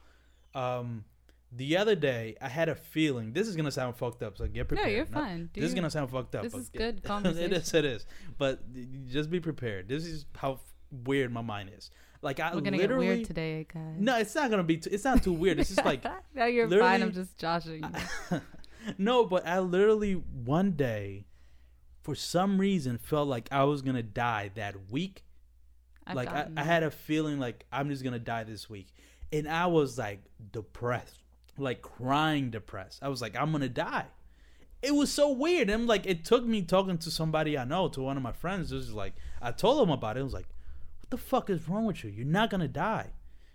Um, the other day I had a feeling. This is gonna sound fucked up, so get prepared. No, you're fine. this is gonna sound fucked up. This is get- good it conversation. is. It is. But just be prepared. This is how f- weird my mind is. Like I We're gonna get literally. weird today, guys. No, it's not gonna be. Too, it's not too weird. It's just like no, you're fine. I'm just joshing. you. no, but I literally one day, for some reason, felt like I was gonna die that week. I've like I, I had a feeling like I'm just gonna die this week, and I was like depressed, like crying depressed. I was like, I'm gonna die. It was so weird. I'm like, it took me talking to somebody I know, to one of my friends. Just like I told him about it. I was like, what the fuck is wrong with you? You're not gonna die.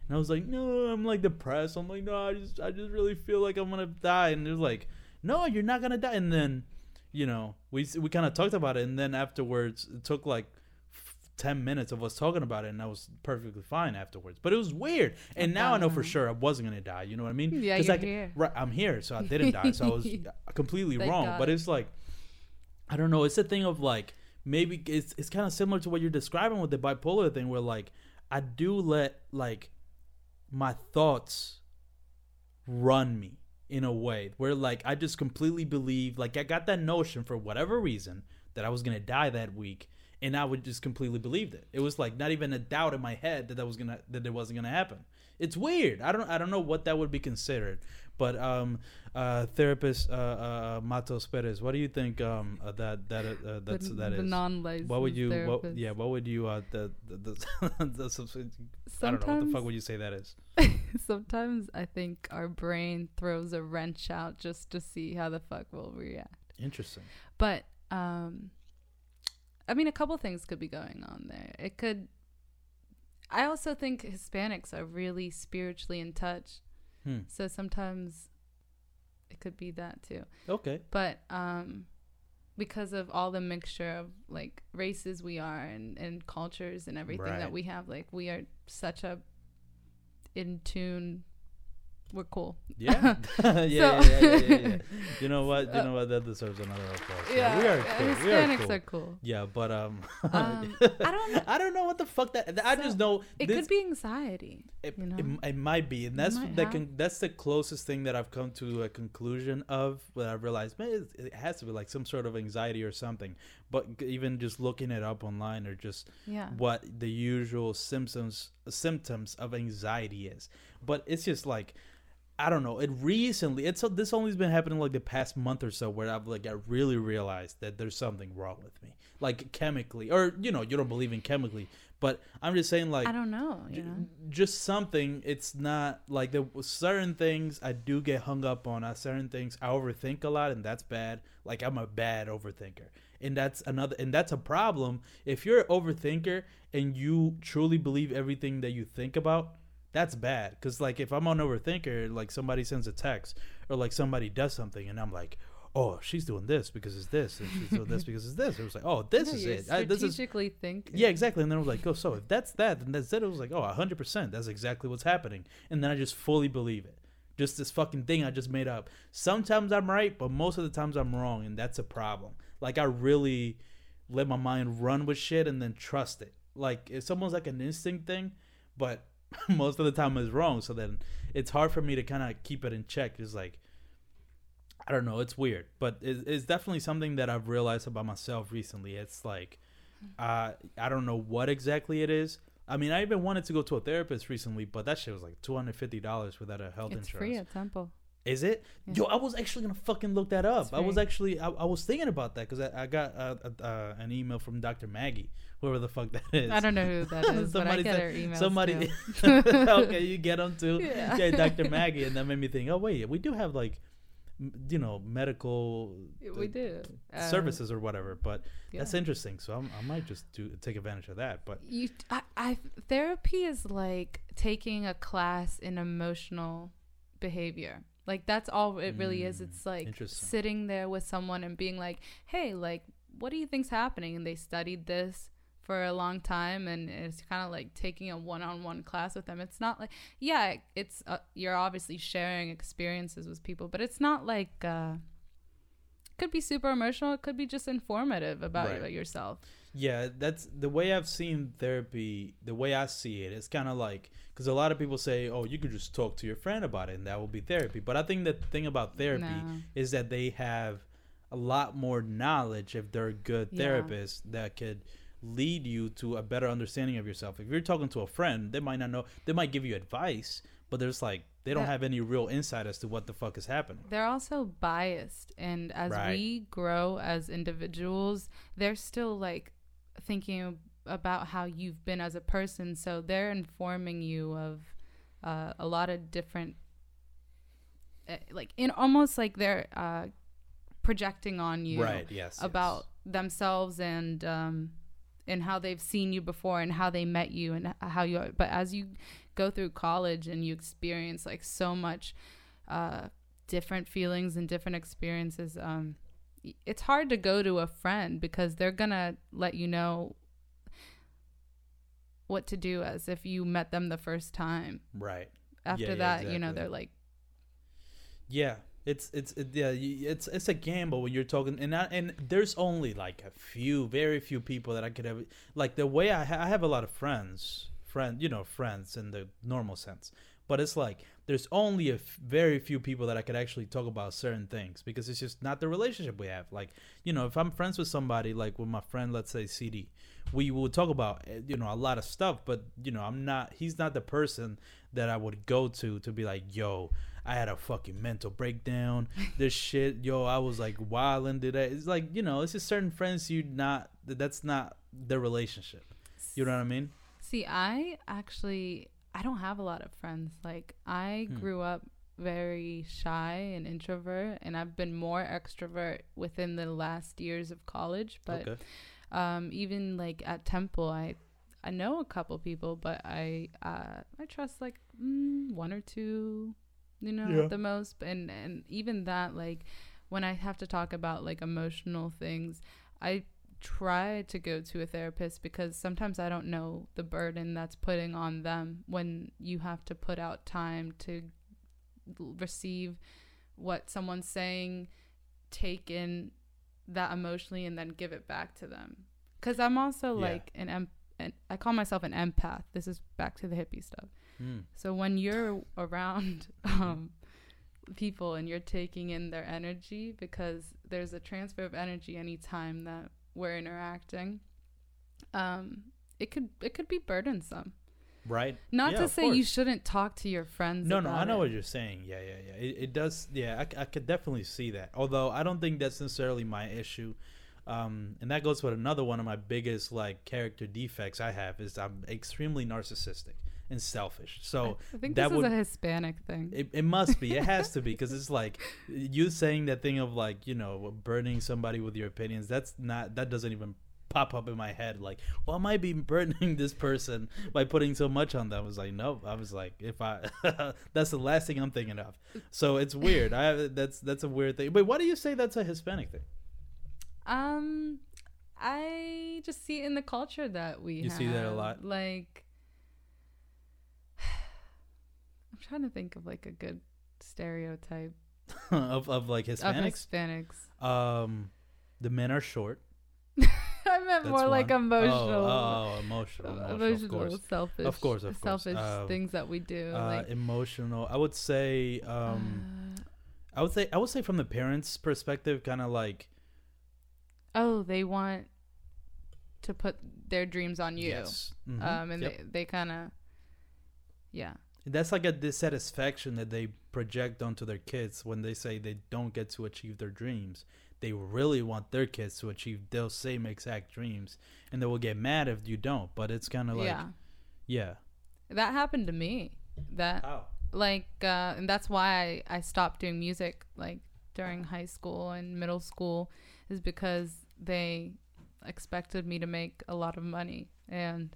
And I was like, no, I'm like depressed. I'm like, no, I just, I just really feel like I'm gonna die. And it was like, no, you're not gonna die. And then, you know, we we kind of talked about it. And then afterwards, it took like f- ten minutes of us talking about it, and I was perfectly fine afterwards. But it was weird. And now I know for sure I wasn't gonna die. You know what I mean? Yeah, you're I here. Right, I'm here, so I didn't die. So I was completely wrong. God. But it's like, I don't know. It's a thing of like maybe it's it's kind of similar to what you're describing with the bipolar thing, where like I do let like my thoughts run me in a way where like I just completely believe like I got that notion for whatever reason that I was gonna die that week and I would just completely believed it. It was like not even a doubt in my head that that was gonna that it wasn't gonna happen. It's weird. I don't I don't know what that would be considered. But um uh therapist uh uh Matos Perez, what do you think um uh, that that uh, that's the, that the is? non-licensed what would you what, yeah what would you uh the the, the, the, I don't know what the fuck would you say that is Sometimes I think our brain throws a wrench out just to see how the fuck we'll react. interesting But um I mean a couple things could be going on there. It could I also think Hispanics are really spiritually in touch. Hmm. So sometimes it could be that too. okay But um because of all the mixture of like races we are and, and cultures and everything Right. that we have, like we are such a in tune we're cool. Yeah. yeah, So- yeah, yeah, yeah, yeah. You know what? You Uh, know what? That deserves another applause. Yeah, we are cool. Hispanics we are cool. are cool. Yeah, but um, Um, I don't know. I don't know what the fuck that. I So, just know It this, could be anxiety. It, you know? it, it might be, and that's might the have. con- that's the closest thing that I've come to a conclusion of. But I realized, man, it, it has to be like some sort of anxiety or something. But even just looking it up online or just Yeah. what the usual symptoms symptoms of anxiety is. But it's just like I don't know. It recently it's this only's been happening like the past month or so where I've like I really realized that there's something wrong with me. Like chemically or you know, you don't believe in chemically, but I'm just saying like I don't know, you j- know. just something it's not like there was certain things i do get hung up on uh, certain things i overthink a lot and that's bad like i'm a bad overthinker and that's another and that's a problem if you're an overthinker and you truly believe everything that you think about that's bad because like if i'm an overthinker like somebody sends a text or like somebody does something and i'm like oh she's doing this because it's this and she's doing this because it's this it was like oh this is it I, this is strategically thinking. yeah, exactly. And then I was like, oh, so if that's that, then that's it. It was like, oh, 100%. That's exactly what's happening. And then I just fully believe it. Just this fucking thing I just made up. Sometimes I'm right, but most of the times I'm wrong. And that's a problem. Like, I really let my mind run with shit and then trust it. Like, it's almost like an instinct thing, but most of the time is wrong. So then it's hard for me to kind of keep it in check. It's like, I don't know. It's weird, but it's, it's definitely something that I've realized about myself recently. It's like, uh, I don't know what exactly it is. I mean, I even wanted to go to a therapist recently, but that shit was like two hundred fifty dollars without a health It's insurance. free at Temple. Is it? Yeah. Yo, I was actually gonna fucking look that up. I was actually, I, I was thinking about that because I, I got uh, uh, uh, an email from Dr. Maggie, whoever the fuck that is. I don't know who that is, but I Somebody get said-. Somebody, okay, you get them too. Yeah. yeah, Dr. Maggie, and that made me think. Oh wait, we do have like, m- you know, medical we do Uh, services or whatever. But that's interesting. So I'm, I might just do take advantage of that. But You, I, I, therapy is like taking a class in emotional behavior. Like that's all it really is. Mm, It's like sitting there with someone and being like, "Hey, like what do you think's happening?" And they studied this for a long time and it's kind of like taking a one-on-one class with them. It's not like yeah, it's uh, you're obviously sharing experiences with people, but it's not like uh could be super emotional, it could be just informative about Right. yourself. Yeah, that's the way I've seen therapy. The way I see it, it's kind of like because a lot of people say, "Oh, you could just talk to your friend about it, and that will be therapy." But I think the thing about therapy No. is that they have a lot more knowledge if they're a good Yeah. that could lead you to a better understanding of yourself. If you're talking to a friend, they might not know. They might give you advice, but there's like they don't That- have any real insight as to what the fuck is happening. they're also biased and as Right. we grow as individuals they're still like thinking about how you've been as a person so they're informing you of uh, a lot of different uh, like in almost like they're uh, projecting on you Right? Yes. about themselves and um and how they've seen you before and how they met you and how you are. But as you go through college and you experience like so much uh different feelings and different experiences um it's hard to go to a friend because they're going to let you know what to do as if you met them the first time. Right. After yeah, that, you know, they're like Yeah, it's it's it, yeah, it's it's a gamble when you're talking, and I, and there's only like a few, very few people that I could have. Like the way I ha- I have a lot of friends, friend, you know, friends in the normal sense, but it's like there's only a f- very few people that I could actually talk about certain things because it's just not the relationship we have. Like you know, if I'm friends with somebody, like with my friend, let's say CD, we will talk about eh, you know a lot of stuff, but you know, I'm not. He's not the person that I would go to to be like, yo. I had a fucking mental breakdown. This shit, yo, I was like wilding today. It's like you know, it's just certain friends you not. That's not the relationship. You know what I mean? See, I actually I don't have a lot of friends. Like I Hmm. grew up very shy and introvert and I've been more extrovert within the last years of college, but okay. um even like at Temple I I know a couple people, but I uh I trust like mm, one or two, you know, Yeah. at the most and and even that like when I have to talk about like emotional things, I try to go to a therapist because sometimes I don't know the burden that's putting on them when you have to put out time to receive what someone's saying, take in that emotionally, and then give it back to them. Because I'm also Yeah. like an, em- an, I call myself an empath. This is back to the hippie stuff. Hmm. So when you're around um, people and you're taking in their energy, because there's a transfer of energy anytime that we're interacting, um, it could it could be burdensome. Right. Not Yeah, to say you shouldn't talk to your friends. No, no, I know it. what you're saying. Yeah, yeah, yeah. It, it does. Yeah, I, I could definitely see that. Although I don't think that's necessarily my issue. Um, and that goes with another one of my biggest like character defects I have is I'm extremely narcissistic and selfish. So I think that this would is a Hispanic thing. It, it must be. It has to be because it's like you saying that thing of like you know burning somebody with your opinions. That's not that doesn't even pop up in my head. Like, well, I might be burdening this person by putting so much on them. I was like, nope. I was like, if I that's the last thing I'm thinking of. So it's weird. I have that's that's a weird thing. But why do you say that's a Hispanic thing? Um, I just see it in the culture that we You see that a lot? Like, I'm trying to think of like a good stereotype of of like of Hispanics. Hispanics. Um, the men are short. I meant That's more like emotional. Oh, oh, emotional, uh, emotional, of course. selfish, Of course, of course. selfish Um, things that we do. uh, like, emotional. I would say, um, uh, I would say, I would say from the parents' perspective, kind of like oh, they want to put their dreams on you. yes, Mhm. Um, and Yep. they they kind of, yeah. That's like a dissatisfaction that they project onto their kids when they say they don't get to achieve their dreams. They really want their kids to achieve those same exact dreams, and they will get mad if you don't. But it's kind of like, yeah. yeah, That happened to me. That how? like uh and that's why I, I stopped doing music like during high school and middle school is because they expected me to make a lot of money and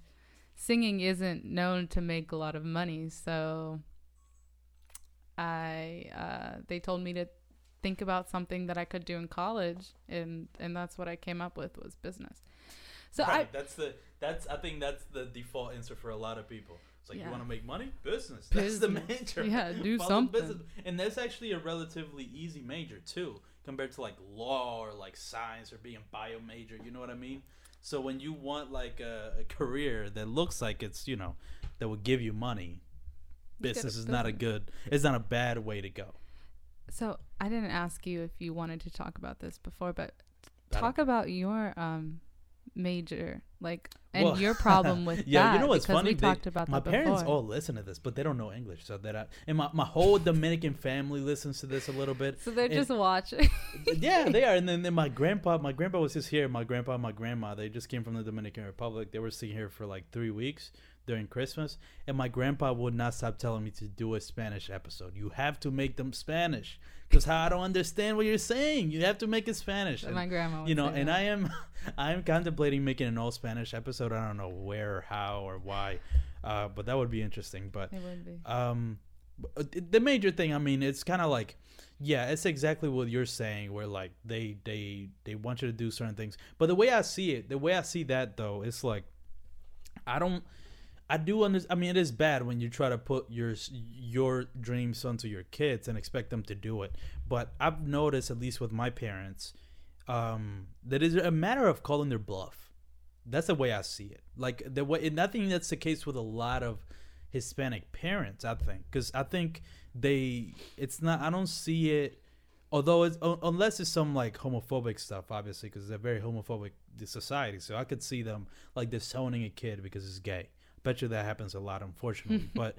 singing isn't known to make a lot of money so I uh, they told me to think about something that I could do in college, and and that's what I came up with was business. So right. that's the that's I think that's the default answer for a lot of people. It's like Yeah. you want to make money, business. That's the major. Yeah, do Follow something. business. And that's actually a relatively easy major too, compared to like law or like science or being bio major. You know what I mean? So when you want like a, a career that looks like it's you know that would give you money, You get a business is not a good. It's not a bad way to go. So I didn't ask you if you wanted to talk about this before, but talk about your um major like and Well, your problem with yeah, that. you know what's because funny? We They- talked about my parents before. all listen to this, but they don't know English. So that I and my, my whole Dominican family listens to this a little bit. so they're and- just watching. yeah, they are. And then, then my grandpa, my grandpa was just here. My grandpa, my grandma, they just came from the Dominican Republic. They were sitting here for like three weeks during Christmas, and my grandpa would not stop telling me to do a Spanish episode. You have to make them Spanish because how I don't understand what you're saying. You have to make it Spanish. And, my grandma. Would you know, and that. I am, I am contemplating making an all Spanish episode. I don't know where, or how, or why, uh, but that would be interesting. But It would be. um the major thing i mean it's kind of like yeah it's exactly what you're saying where like they they they want you to do certain things but the way i see it the way i see that though it's like i don't i do understand i mean it is bad when you try to put your your dreams onto your kids and expect them to do it but i've noticed at least with my parents um that is a matter of calling their bluff that's the way i see it like the way and i think that's the case with a lot of Hispanic parents, I think, because I think they, it's not, I don't see it, although it's, unless it's some like homophobic stuff, obviously, because it's a very homophobic society. So I could see them like disowning a kid because it's gay. Bet you that happens a lot, unfortunately. but,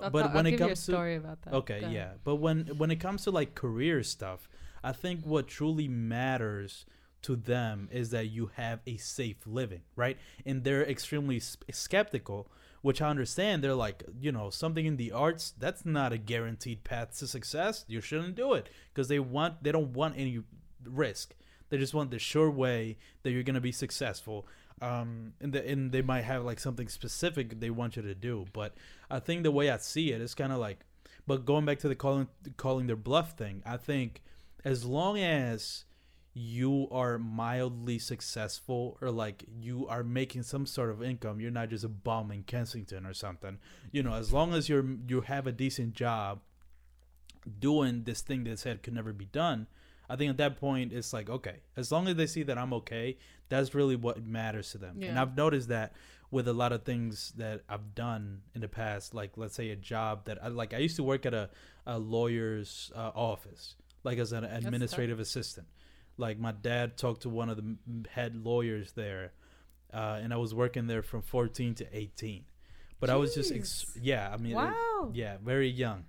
I'll but ta- when I'll it give you a comes to, about that. Okay, Go ahead. yeah. But when when it comes to like career stuff, I think what truly matters to them is that you have a safe living, right? And they're extremely skeptical, which I understand. They're like, you know, something in the arts that's not a guaranteed path to success. You shouldn't do it because they want they don't want any risk. They just want the sure way that you're gonna be successful. Um, and the, and they might have like something specific they want you to do. But I think the way I see it is kind of like, but going back to the calling calling their bluff thing, I think as long as you are mildly successful or like you are making some sort of income, you're not just a bum in Kensington or something. You know, as long as you're you have a decent job doing this thing that said could never be done, I think at that point it's like okay, as long as they see that I'm okay, that's really what matters to them. And I've noticed that with a lot of things that I've done in the past, like let's say a job that I like. I used to work at a, a lawyer's uh, office, like as an administrative assistant. Like my dad talked to one of the head lawyers there, uh, and I was working there from 14 to 18. But I was just, ex- yeah, I mean, it- Wow. yeah, very young.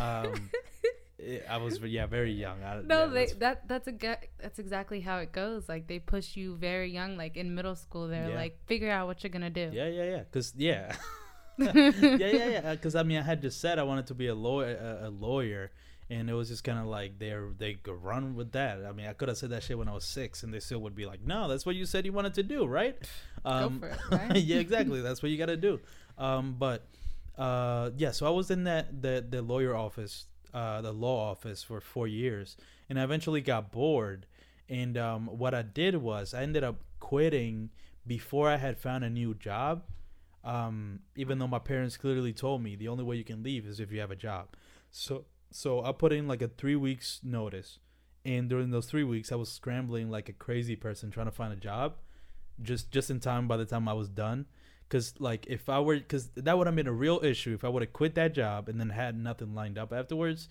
Um, it- I was, yeah, very young. I, No, yeah, they that's- that that's a that's exactly how it goes. Like they push you very young, like in middle school. They're Yeah. like, figure out what you're gonna do. Yeah, yeah, yeah. Cause yeah, yeah, yeah, yeah. Cause I mean, I had just said I wanted to be a lawyer, a, a lawyer, and it was just kind of like they're they could run with that. I mean, I could have said that shit when I was six, and they still would be like, "No, that's what you said you wanted to do, right?" Um, for it, right? yeah, exactly. That's what you got to do. Um, but uh, yeah, so I was in that the the lawyer office, uh, the law office for four years, and I eventually got bored. And um, what I did was I ended up quitting before I had found a new job. Um, even though my parents clearly told me the only way you can leave is if you have a job. So so I put in like a three weeks notice, and during those three weeks I was scrambling like a crazy person trying to find a job, just just in time by the time I was done. Cause like if I were, cause that would have been a real issue if I would have quit that job and then had nothing lined up afterwards.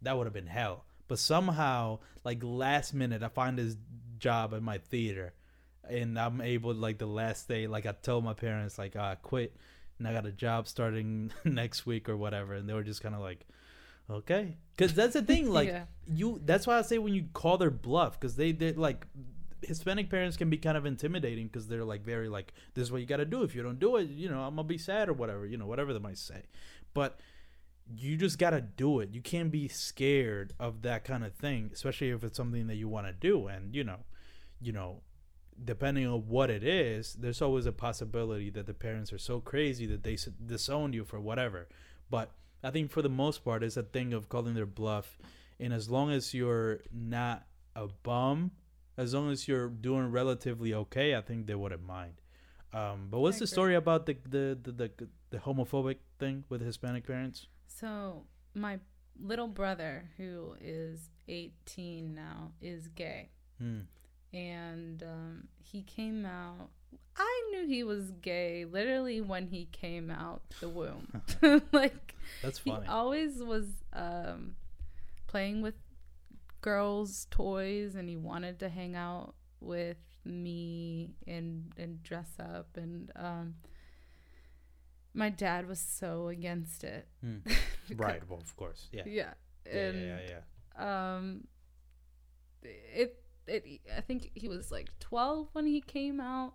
That would have been hell. But somehow, like last minute, I find this job at my theater, and I'm able like the last day, like I told my parents like "Ah, I quit, and I got a job starting next week or whatever, and they were just kind of like, okay, because that's the thing, like Yeah. you. That's why I say when you call their bluff, because they they like Hispanic parents can be kind of intimidating because they're like very like this is what you got to do. If you don't do it, you know I'm gonna be sad or whatever, you know whatever they might say, but you just gotta do it. You can't be scared of that kind of thing, especially if it's something that you want to do. And you know, you know, depending on what it is, there's always a possibility that the parents are so crazy that they disown you for whatever. But I think for the most part, it's a thing of calling their bluff, and as long as you're not a bum, as long as you're doing relatively okay, I think they wouldn't mind. Um, but what's the story about the the, the the the homophobic thing with Hispanic parents? So my little brother, who is 18 now, is gay, Hmm. and um, he came out. I knew he was gay literally when he came out the womb. like That's he funny. always was um, playing with girls' toys, and he wanted to hang out with me and and dress up. And um, my dad was so against it. Hmm. right. Well, of course. Yeah. Yeah. Yeah. And yeah. Yeah. yeah. um, it it I think he was like twelve when he came out.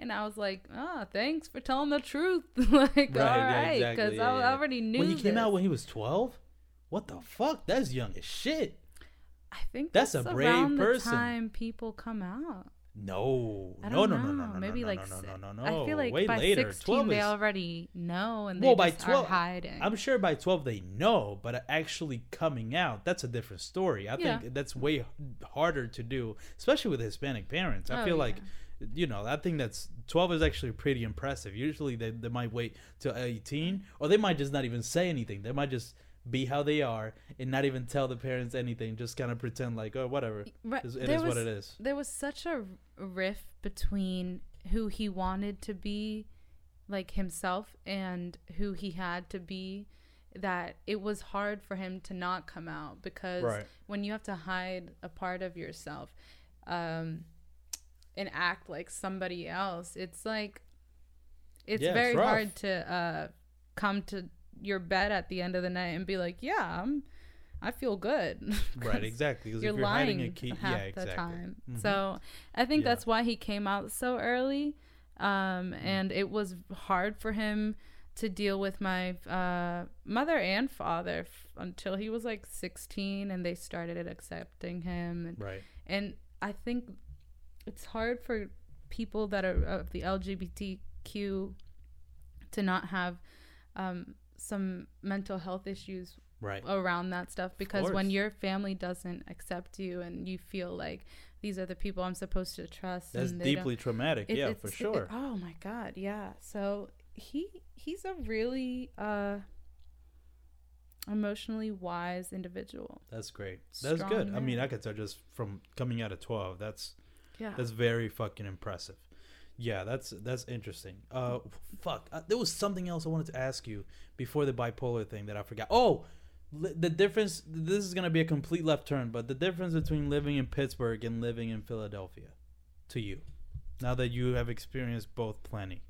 And I was like, ah, thanks for telling the truth. like, Right, all yeah, exactly, because yeah, I, yeah. Already knew. When he came out when he was twelve, what the fuck? That's young as shit. I think That's that's, a brave person. the time people come out. No, no, no, no, no, no, Maybe no, like no, no, no, no, no. I feel like Way by later. 16 12 they is, already know and they Well, by 12 are hiding. I'm sure by 12 they know, but actually coming out, that's a different story. I Yeah. think that's way harder to do, especially with Hispanic parents. I Oh, feel like, you know, I think that's 12 is actually pretty impressive. Usually they, they might wait till 18, or they might just not even say anything. They might just be how they are and not even tell the parents anything, just kind of pretend like, oh, whatever. Right, It there is what it is. There was such a rift between who he wanted to be, like himself, and who he had to be, that it was hard for him to not come out because Right. when you have to hide a part of yourself, um, and act like somebody else, it's like it's Yeah, very rough. hard to uh, come to your bed at the end of the night and be like, yeah, I'm, I feel good. right, exactly. Because you're you're lying a key, half yeah, exactly. the time. Mhm. So I think Yeah. that's why he came out so early, um, and it was hard for him to deal with my uh, mother and father f- until he was like 16, and they started accepting him. And, Right. and I think it's hard for people that are of the LGBTQ to not have um, some mental health issues Right. around that stuff because when your family doesn't accept you and you feel like these are the people I'm supposed to trust That's deeply traumatic. it- yeah, for it- sure. oh my god, yeah. So he he's a really uh emotionally wise individual. That's great. That's Strong good. I mean. I could tell just from coming out of 12. That's Yeah. that's very fucking impressive. Yeah, that's that's interesting. Uh, fuck. Uh, there was something else I wanted to ask you before the bipolar thing that I forgot. Oh, li- the difference. This is gonna be a complete left turn, but the difference between living in Pittsburgh and living in Philadelphia, to you, now that you have experienced both plenty.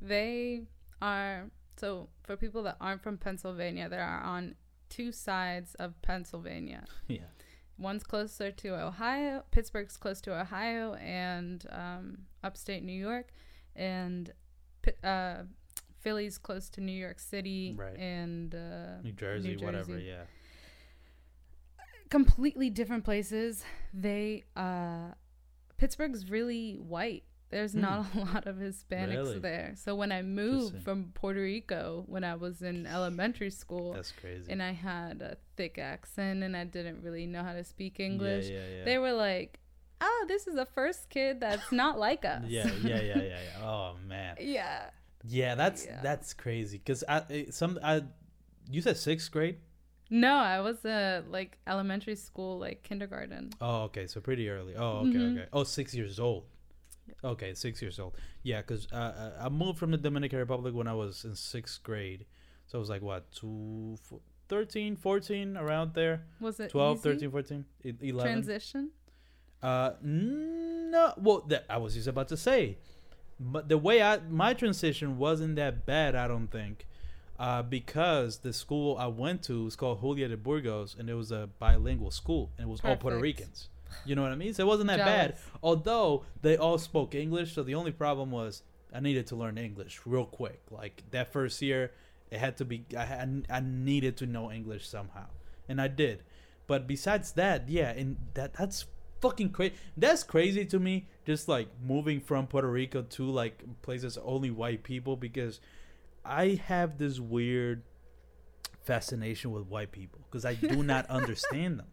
They are so for people that aren't from Pennsylvania, they are on two sides of Pennsylvania. Yeah. One's closer to Ohio. Pittsburgh's close to Ohio and um, upstate New York, and uh, Philly's close to New York City Right. and uh, New Jersey, whatever. Jersey. Yeah. completely different places. They uh, Pittsburgh's really white. There's not a lot of Hispanics Hmm. Really? there. So when I moved from Puerto Rico when I was in elementary school, That's crazy. and I had a thick accent and I didn't really know how to speak English. Yeah, yeah, yeah. They were like, "Oh, this is the first kid that's not like us." yeah, yeah, yeah, yeah, yeah. Oh man. yeah. Yeah, that's Yeah. that's crazy. Cause I eh, some I, you said sixth grade. No, I was uh, like elementary school, like kindergarten. Oh, okay, so pretty early. Oh, okay, Mhm. okay. Oh, six years old. Okay, six years old. Yeah, cause uh, I I moved from the Dominican Republic when I was in sixth grade, so I was like what two, f- 13, 14, around there. Was it 12, easy? 13, 14, e- 11. transition? Uh, no. Well, that I was just about to say, but the way I my transition wasn't that bad. I don't think, uh, because the school I went to was called Julia de Burgos, and it was a bilingual school, and it was all Puerto Ricans. You know what I mean? So it wasn't that bad. Although they all spoke English, so the only problem was I needed to learn English real quick. Like that first year, it had to be. I had, I needed to know English somehow, and I did. But besides that, yeah, and that that's fucking crazy. That's crazy to me. Just like moving from Puerto Rico to like places only white people because I have this weird fascination with white people because I do not understand them.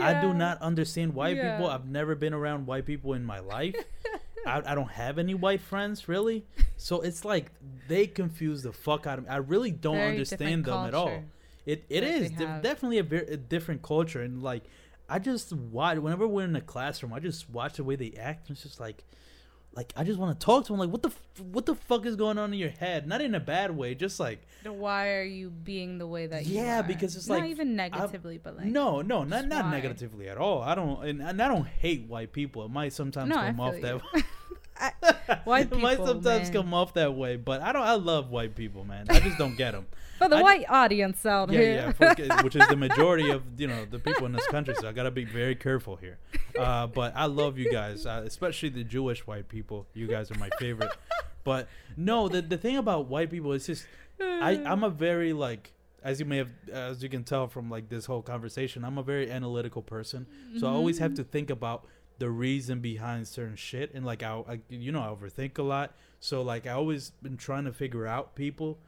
I do not understand white people. I've never been around white people in my life. I, I don't have any white friends really, so it's like they confuse the fuck out of me. I really don't Very understand them at all. It it is de- definitely a, very, a different culture, and like I just watch whenever we're in a classroom, I just watch the way they act. And it's just like, like I just want to talk to him. Like, what the f- what the fuck is going on in your head? Not in a bad way, just like Why are you being the way that you Yeah, are? because it's not like, not even I've- negatively, but like no, no, not not why? negatively at all. I don't, and, and I don't hate white people. It might sometimes No, come off feel that. White it might sometimes man. come off that way, but I don't. I love white people, man. I just don't get them. for the I- white audience out yeah, here. yeah, fuck- which is the majority of you know the people in this country. So I gotta be very careful here. Uh, but I love you guys, uh, especially the Jewish white people. You guys are my favorite. but no, the the thing about white people is just I I'm a very like as you may have as you can tell from like this whole conversation, I'm a very analytical person. So I always have to think about the reason behind certain shit and like I, I you know I overthink a lot. So like I always been trying to figure out people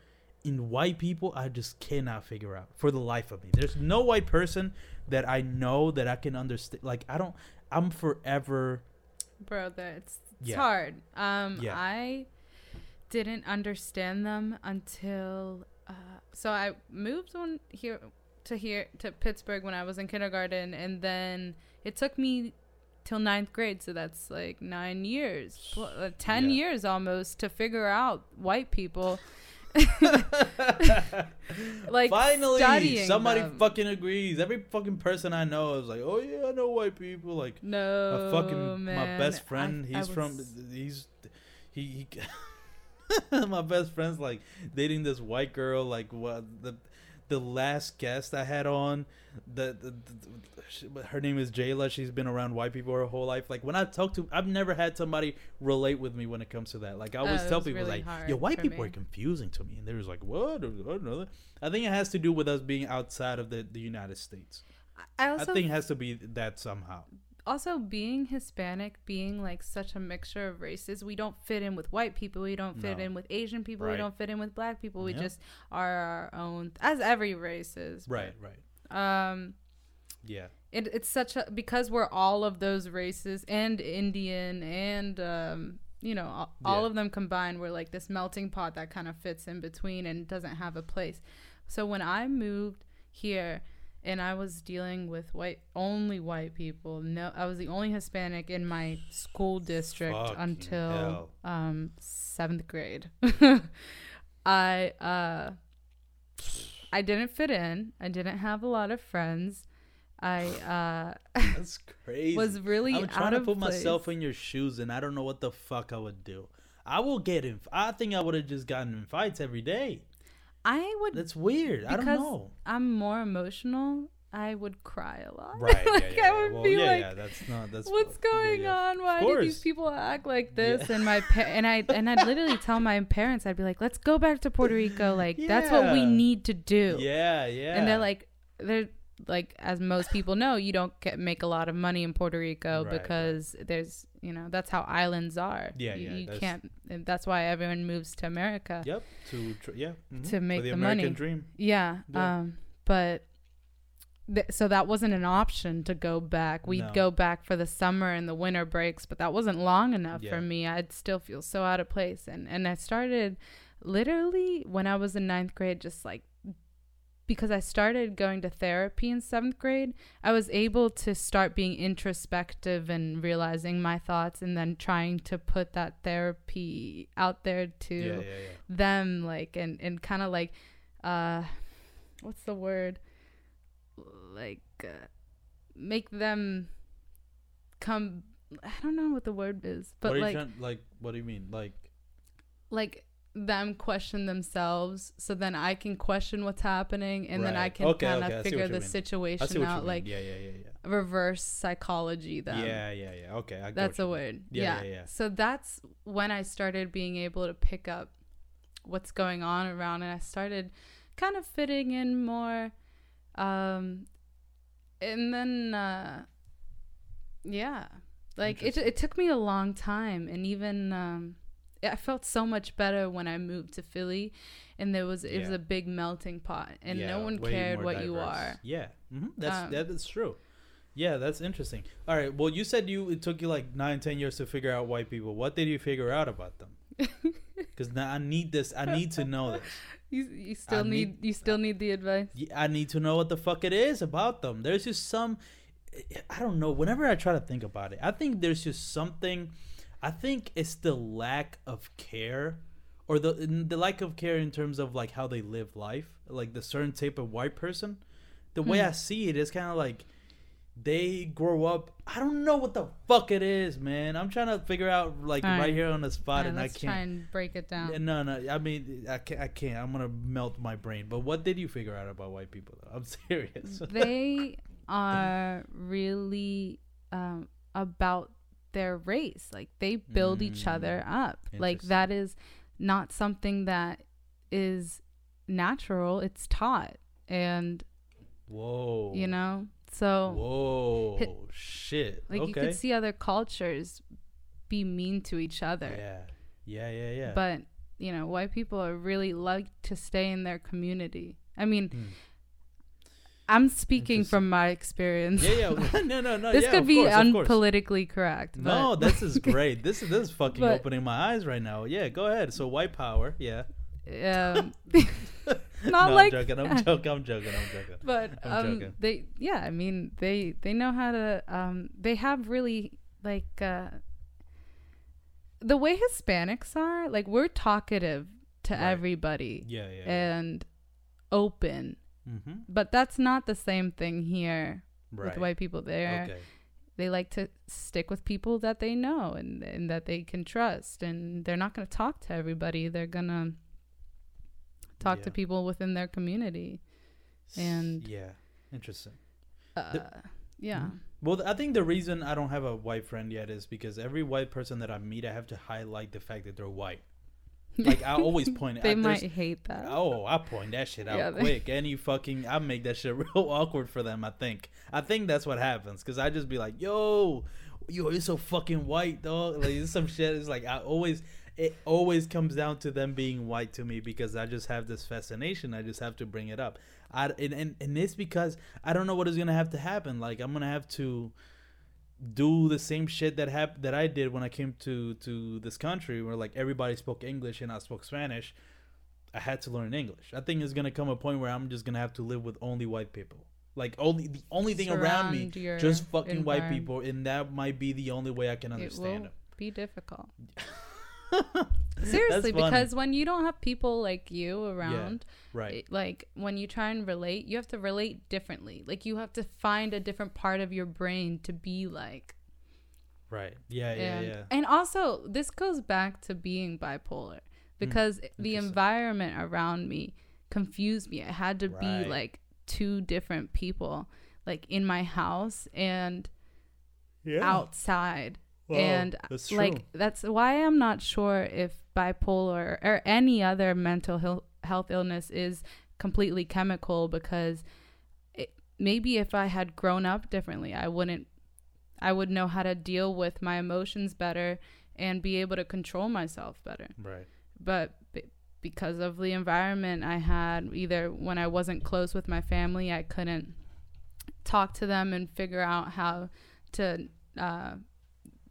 in white people I just cannot figure out for the life of me. There's no white person that I know that I can understand like I don't I'm forever bro that it's, it's Yeah. hard um Yeah. i didn't understand them until uh so i moved on here to here to pittsburgh when i was in kindergarten and then it took me till ninth grade so that's like nine years uh, ten Yeah. years almost to figure out white people like finally somebody them. fucking agrees. Every fucking person I know is like, "Oh yeah, I know white people." Like no a fucking my best friend. I- I he's from was- he's he, he my best friend's like dating this white girl. Like what the the last guest I had on, the, the, the her name is Jayla. She's been around white people her whole life. Like when I talk to, I've never had somebody relate with me when it comes to that. Like I always oh, it tell people really like, "Yo, white people me. are confusing to me," and they're just like, "What?" I. I think it has to do with us being outside of the the United States. I also I think it has to be that somehow. Also being Hispanic, being like such a mixture of races, we don't fit in with white people. We don't fit No. in with Asian people. We don't fit in with black people. We Yeah. just are our own, as every race is. Right, right. Um, Yeah. it, it's such a because we're all of those races and Indian and um, you know all, all Yeah. of them combined. We're like this melting pot that kind of fits in between and doesn't have a place. So when I moved here and I was dealing with white only white people. No, I was the only Hispanic in my school district Fucking until um seventh grade. I uh I didn't fit in. I didn't have a lot of friends. I uh That's crazy. was really I'm trying to put place. myself in your shoes, and I don't know what the fuck I would do. I will get in. I think I would have just gotten in fights every day. I would That's weird. I don't know. I'm more emotional. I would cry a lot. Right. like yeah, yeah, I would well, be yeah, like, yeah. That's not. That's what's going on? Why do these people act like this? And my pa- and I and I'd literally tell my parents, I'd be like, let's go back to Puerto Rico. Like that's what we need to do. Yeah, yeah. And they're like, they're like, as most people know, you don't get make a lot of money in Puerto Rico right. because there's, you know, that's how islands are. Yeah, you, yeah, You that's- can't. And that's why everyone moves to America. Yep. To tr- yeah. mhm, To make for the, the American money. dream. Yeah. Yeah. Um, but th- so that wasn't an option to go back. We'd No. go back for the summer and the winter breaks, but that wasn't long enough Yeah. for me. I'd still feel so out of place. And, and I started literally when I was in ninth grade, just like because I started going to therapy in seventh grade, I was able to start being introspective and realizing my thoughts and then trying to put that therapy out there to Yeah, yeah, yeah. them like and and kind of like uh what's the word like uh, make them come i don't know what the word is but like trying, like? What do you mean? Like? like them question themselves so then i can question what's happening and then i can Okay, kind of okay, figure the mean. Situation out like yeah, yeah, yeah, yeah. reverse psychology them Yeah, yeah, yeah. Okay, I that's a mean. word. Yeah, Yeah, yeah, yeah. So that's when I started being able to pick up what's going on around and I started kind of fitting in more um and then uh yeah. Like it it took me a long time and even um I felt so much better when I moved to Philly, and there was it was a big melting pot, and no one cared what you are. Yeah, hmm that's Um, that is true. Yeah, that's interesting. All right. Well, you said you it took you like nine, ten years to figure out white people. What did you figure out about them? Because now I need this. I need to know this. You you still need, need- you still need the advice. I need to know what the fuck it is about them. There's just some. I don't know. Whenever I try to think about it, I think there's just something. I think it's the lack of care, or the the lack of care in terms of like how they live life, like the certain type of white person. The way Hmm. I see it is kind of like they grow up. I don't know what the fuck it is, man. I'm trying to figure out like right, right. here on the spot, and I can't. try and break it down. No, no. I mean, I can't. I can't. I'm gonna melt my brain. But what did you figure out about white people? Though I'm serious. they are really um, about their race. Like they build each other Mm, up. Like that is not something that is natural. It's taught, and Whoa. you know, so Whoa. Hit- Shit. like you could see other cultures be mean to each other, Yeah. Yeah. Yeah. Yeah. but you know, white people are really like to stay in their community. I mean, Hmm. I'm speaking from my experience. yeah. Yeah. no. No. No. this yeah, could be course, unpolitically correct. No, this is great. This is this is fucking But- opening my eyes right now. Yeah, go ahead. So white power, yeah. um, no, not like I'm joking. I'm joking. I'm joking. I'm joking. but I'm um joking. they yeah i mean they they know how to um they have really like uh the way hispanics are like we're talkative to Right. everybody Yeah, yeah. yeah. and open mm-hmm. but that's not the same thing here Right. with white people there Okay. they like to stick with people that they know and, and that they can trust and they're not going to talk to everybody they're going to talk to people within their community and- yeah, interesting. uh, yeah Mhm. Well, I think the reason I don't have a white friend yet is because every white person that I meet, I have to highlight the fact that they're white. Like I always point. they I, might hate that. Oh, I point that shit out Yeah, they- quick. Any fucking, I make that shit real awkward for them. I think. I think that's what happens because I just be like, "Yo, yo, you're so fucking white, dog." Like some shit. It's like I always, it always comes down to them being white to me because I just have this fascination. I just have to bring it up. I and and, and it's because I don't know what is gonna have to happen. Like I'm gonna have to do the same shit that hap- that I did when I came to to this country where like everybody spoke English and I spoke Spanish. I had to learn English. I think it's gonna come a point where I'm just gonna have to live with only white people. Like only the only thing around me, just fucking white people, and that might be the only way I can It understand will be difficult. Seriously, because when you don't have people like you around, right, it- like when you try and relate, you have to relate differently. Like you have to find a different part of your brain to be like. right, yeah, yeah, and, yeah. and also, this goes back to being bipolar because the Hmm, environment around me confused me. I had to Right. be like two different people, like in my house and Yeah, outside. Wow, and that's true. like that's why I'm not sure if bipolar or any other mental health health illness is completely chemical because it, maybe if I had grown up differently, I wouldn't I would know how to deal with my emotions better and be able to control myself better. right, But b- because of the environment I had, either when I wasn't close with my family, I couldn't talk to them and figure out how to uh,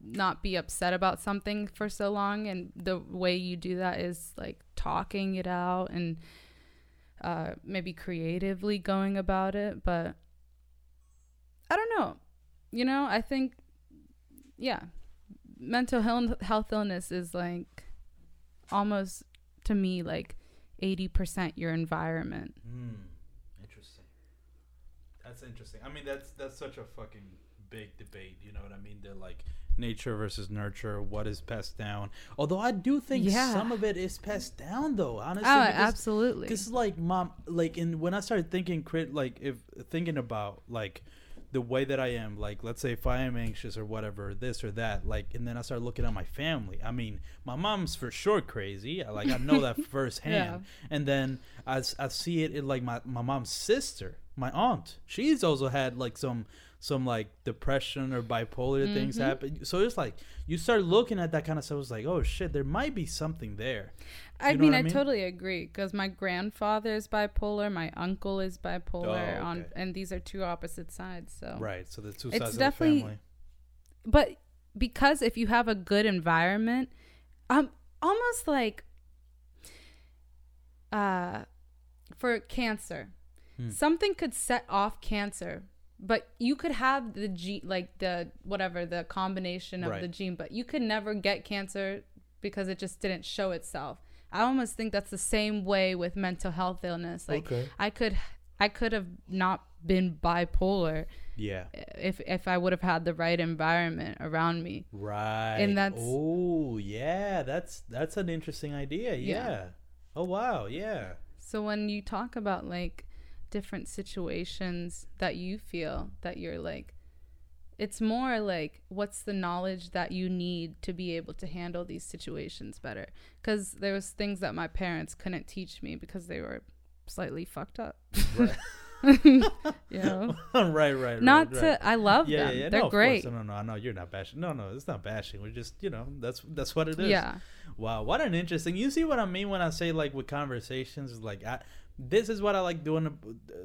not be upset about something for so long. And the way you do that is like talking it out and uh, maybe creatively going about it. But I don't know. You know, I think, yeah, mental health, illness is like almost to me like 80% your environment. Hmm. Interesting. That's interesting. I mean, that's that's such a fucking big debate. You know what I mean? They're like nature versus nurture. What is passed down? Although I do think Yeah. some of it is passed down, though. Honestly, Oh, because- absolutely. Because like mom, like in when I started thinking, crit, like if thinking about like the way that I am, like let's say if I am anxious or whatever, this or that, like, and then I start looking at my family. I mean, my mom's for sure crazy. I- Like I know that firsthand. And then I, I see it in like my my mom's sister, my aunt. She's also had like some some like depression or bipolar things Mhm. happen. So it's like you start looking at that kind of stuff. It's like, oh shit, there might be something there. I You know mean, I I, totally agree because my grandfather is bipolar, my uncle is bipolar, Oh, on, and these are two opposite sides. So, Right. So the two It's sides of the family. but because if you have a good environment, um, almost like, uh, for cancer, Hmm. something could set off cancer. But you could have the gene, like the whatever the combination of the gene, but you could never get cancer because it just didn't show itself. I almost think that's the same way with mental health illness. Like Okay. I could, I could have not been bipolar Yeah. if if I would have had the right environment around me. Right. And that's- oh yeah, that's that's an interesting idea. Yeah. Yeah. Oh wow. Yeah. So when you talk about like different situations that you feel that you're like it's more like what's the knowledge that you need to be able to handle these situations better cuz there was things that my parents couldn't teach me because they were slightly fucked up. Right. you know. right. Right. Not right, to right. I love Yeah, them. yeah, yeah. They're no, great. No, no, no, no. You're not bashing. No, no, it's not bashing. We're just, you know, that's that's what it is. Yeah. Wow, what an interesting. You see what I mean when I say like with conversations, like I, this is what I like doing.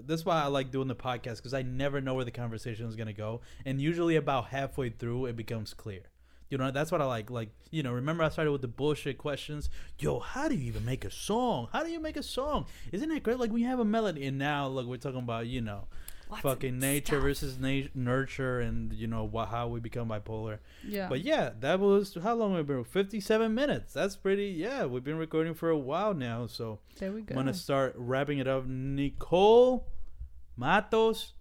This is why I like doing the podcast because I never know where the conversation is gonna go, and usually about halfway through it becomes clear. You know, that's what I like. Like, you know, remember I started with the bullshit questions. Yo, how do you even make a song? How do you make a song? Isn't it great? Like you have a melody, and now look, we're talking about you know, Of fucking nature stuff. versus na- nurture, and you know wha- how we become bipolar. Yeah. But yeah, that was how long we've been. Fifty-seven minutes. That's pretty. Yeah, we've been recording for a while now. So there we go. I'm gonna start wrapping it up. Nicole Matos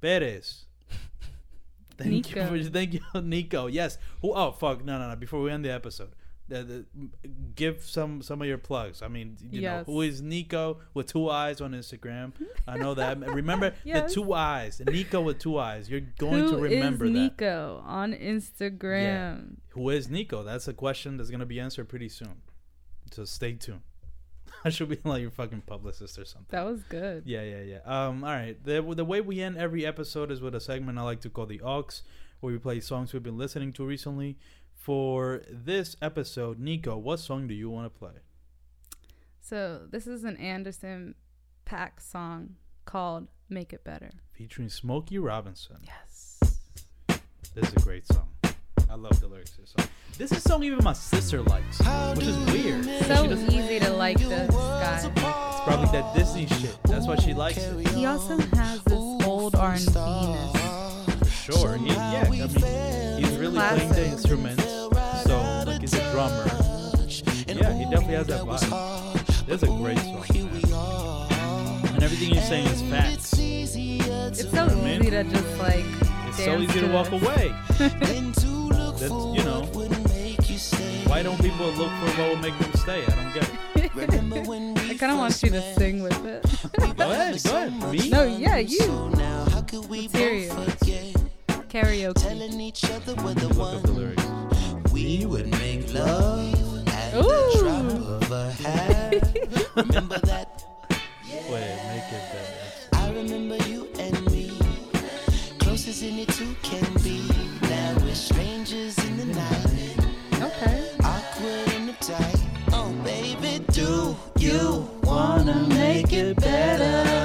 Perez. Thank Nico. you for thank you, Nico. Yes. Who? Oh fuck! No, no, no. Before we end the episode, the, the, give some some of your plugs. I mean, you Yes. know, who is Nico with two eyes on Instagram? I know that. Remember Yes. the two eyes. Nico with two eyes. You're going Who to remember is that. Nico on Instagram? Who is Nico? That's a question that's gonna be answered pretty soon. So stay tuned. I should be like your fucking publicist or something. That was good. Yeah, yeah, yeah. Um, all right. The the way we end every episode is with a segment I like to call the Aux, where we play songs we've been listening to recently. For this episode, Nico, what song do you want to play? So this is an Anderson .Paak song called "Make It Better." Featuring Smokey Robinson. Yes. This is a great song. I love the lyrics to this song. This is a song even my sister likes, which is weird. So She easy to like this guy. it's probably that Disney shit. That's why she likes it. He also has this old R and B. Sure. He, yeah, I mean, he's really playing the Classic. Drummer. Yeah, he definitely has that vibe. This is a great song, man. And everything he's saying is facts. It's so Man. easy to just like. It's so easy to walk this. away. That's, you know, why don't people look for what will make them stay? I don't get it. I kind of want you to sing with it. Go ahead, go ahead. Me? no, yeah, you. Let's hear you. Karaoke. each other with the Look up the lyrics. We would make love at Ooh. the drop of a hat. Remember that? Wait, make it better. I remember you and me, close as any two can be. Now we're strangers in the night, Okay. awkward in the tight. Oh baby, do you wanna make it better?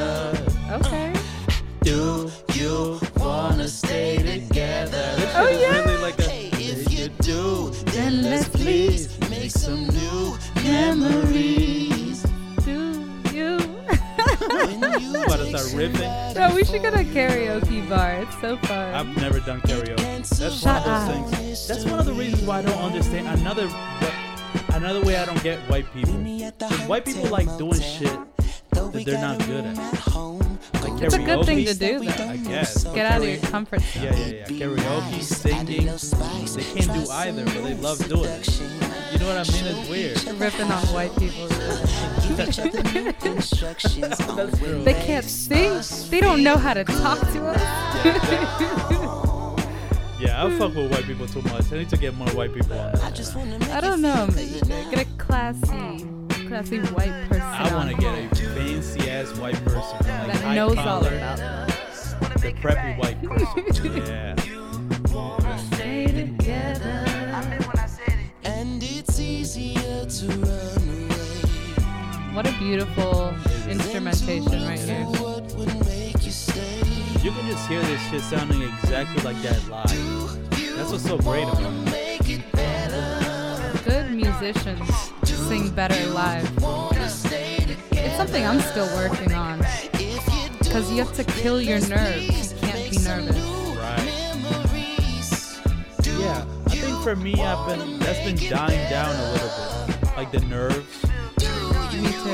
Some new memories. Do you? When you About to start ripping. no, we should go to a karaoke bar. It's so fun. I've never done karaoke. That's one Shut of up. those things. That's one of the reasons why I don't understand another another way I don't get white people. white people like doing shit that they're not good at. Like It's a good thing to do, though. I guess. Get out of your comfort zone. Yeah, yeah, yeah. Karaoke, singing. They can't do either, but they love doing it. You know what I mean? It's weird. Ripping on white people. Instructions That's true. They can't sing. They don't know how to talk to us. Yeah, I fuck with white people too much. I need to get more white people on I that. just wanna I don't know. Get a classy, classy white person. I want to get a fancy ass white person. Like that high knows all about that. the preppy white person. yeah. What a beautiful instrumentation right here. What would make you stay? You can just hear this shit sounding exactly like that live. That's what's so great about it. Make it better. Good musicians sing better live. Wanna stay together. It's something I'm still working on. If you do, Because you have to kill your nerves. You can't be nervous. Right. Yeah. I think for me, I've been that's been dying down a little bit. Like the nerves. Me too.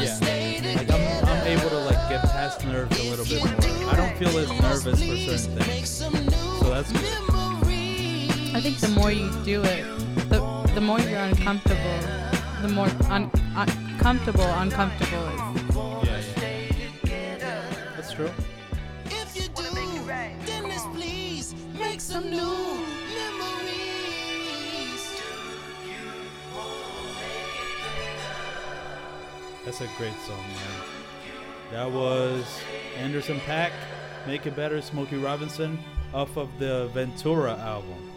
Yeah. Like I'm, I'm able to like get past nerves a little bit more. I don't feel as nervous for certain things. So that's good. I think the more you do it, the the more you're uncomfortable, the more un- uncomfortable uncomfortable is. Yeah, yeah. That's true. If you do, then let's please make some new That's a great song, man. That was Anderson .Paak, Make It Better, Smokey Robinson, off of the Ventura album.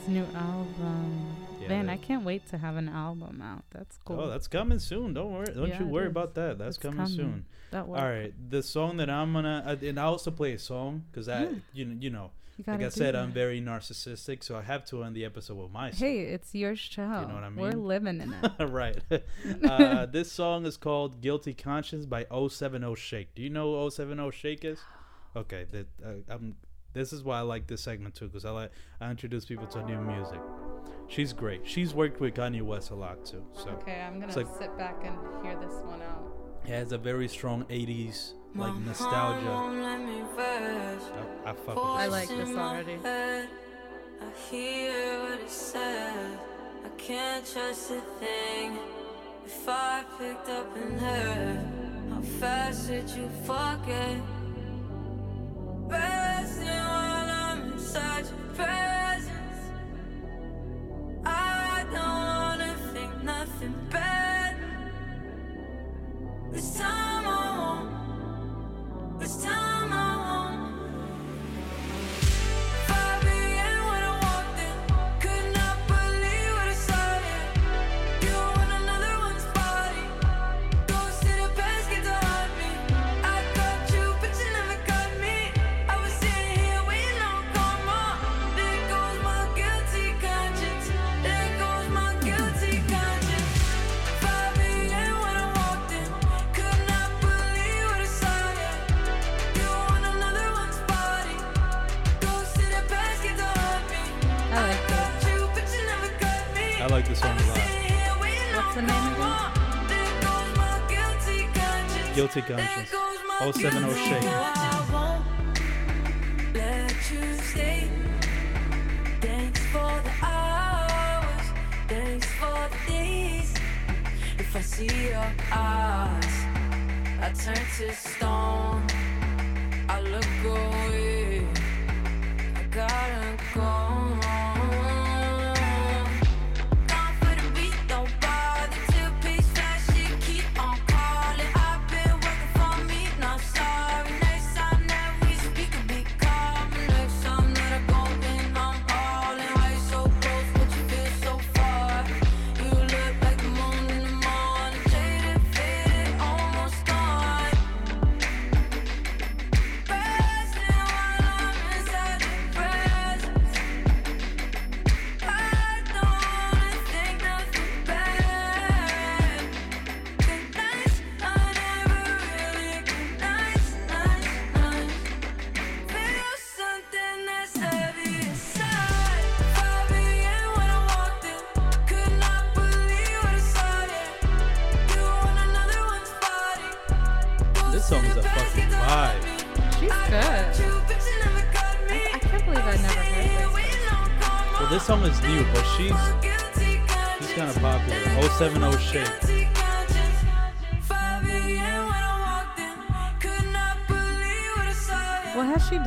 His new album. Yeah, Man, that- I can't wait to have an album out. That's cool. Oh, that's coming soon. Don't worry. Don't Yeah, you worry about that. That's coming, coming. soon. that works. All right, the song that I'm gonna, uh, and I also play a song because I, Yeah. you know, you know, You like I said, I'm very narcissistic, so I have to end the episode with my song. Hey, it's your show. You know what I mean? We're living in it. right. uh, this song is called "Guilty Conscience" by 070 Shake. Do you know who 070 Shake is? Okay, that uh, I'm. This is why I like this segment too, because I like I introduce people to new music. She's great. She's worked with Kanye West a lot too. So okay, I'm gonna like- sit back and hear this one out. It has a very strong 80s like nostalgia. I, I fuck with I this. like this already. I hear what he said. I can't trust a thing. If I picked up and heard, how fast did you forget? Resting while I'm inside your presence. I don't wanna think nothing bad. This time I won't. This time I like this song a lot. What's the name again? Guilty Conscience. 070 Shake. Let you stay. Thanks for the hours. Thanks for the days. If I see your eyes, I turn to stone. I look away. I gotta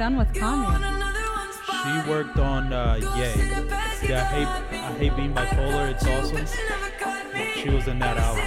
done with Kanye? She worked on uh, Ye. Yeah, I hate, I hate being bipolar. It's awesome. She was in that album.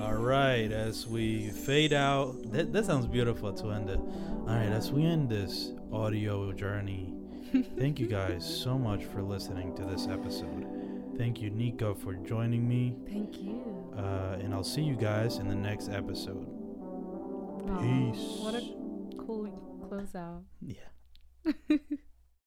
All right, as we fade out, that, that sounds beautiful to end it. All right, as we end this audio journey, thank you guys so much for listening to this episode. Thank you, Nico, for joining me. Thank you. Uh, and I'll see you guys in the next episode. Aw, Peace. What a cool closeout. Yeah.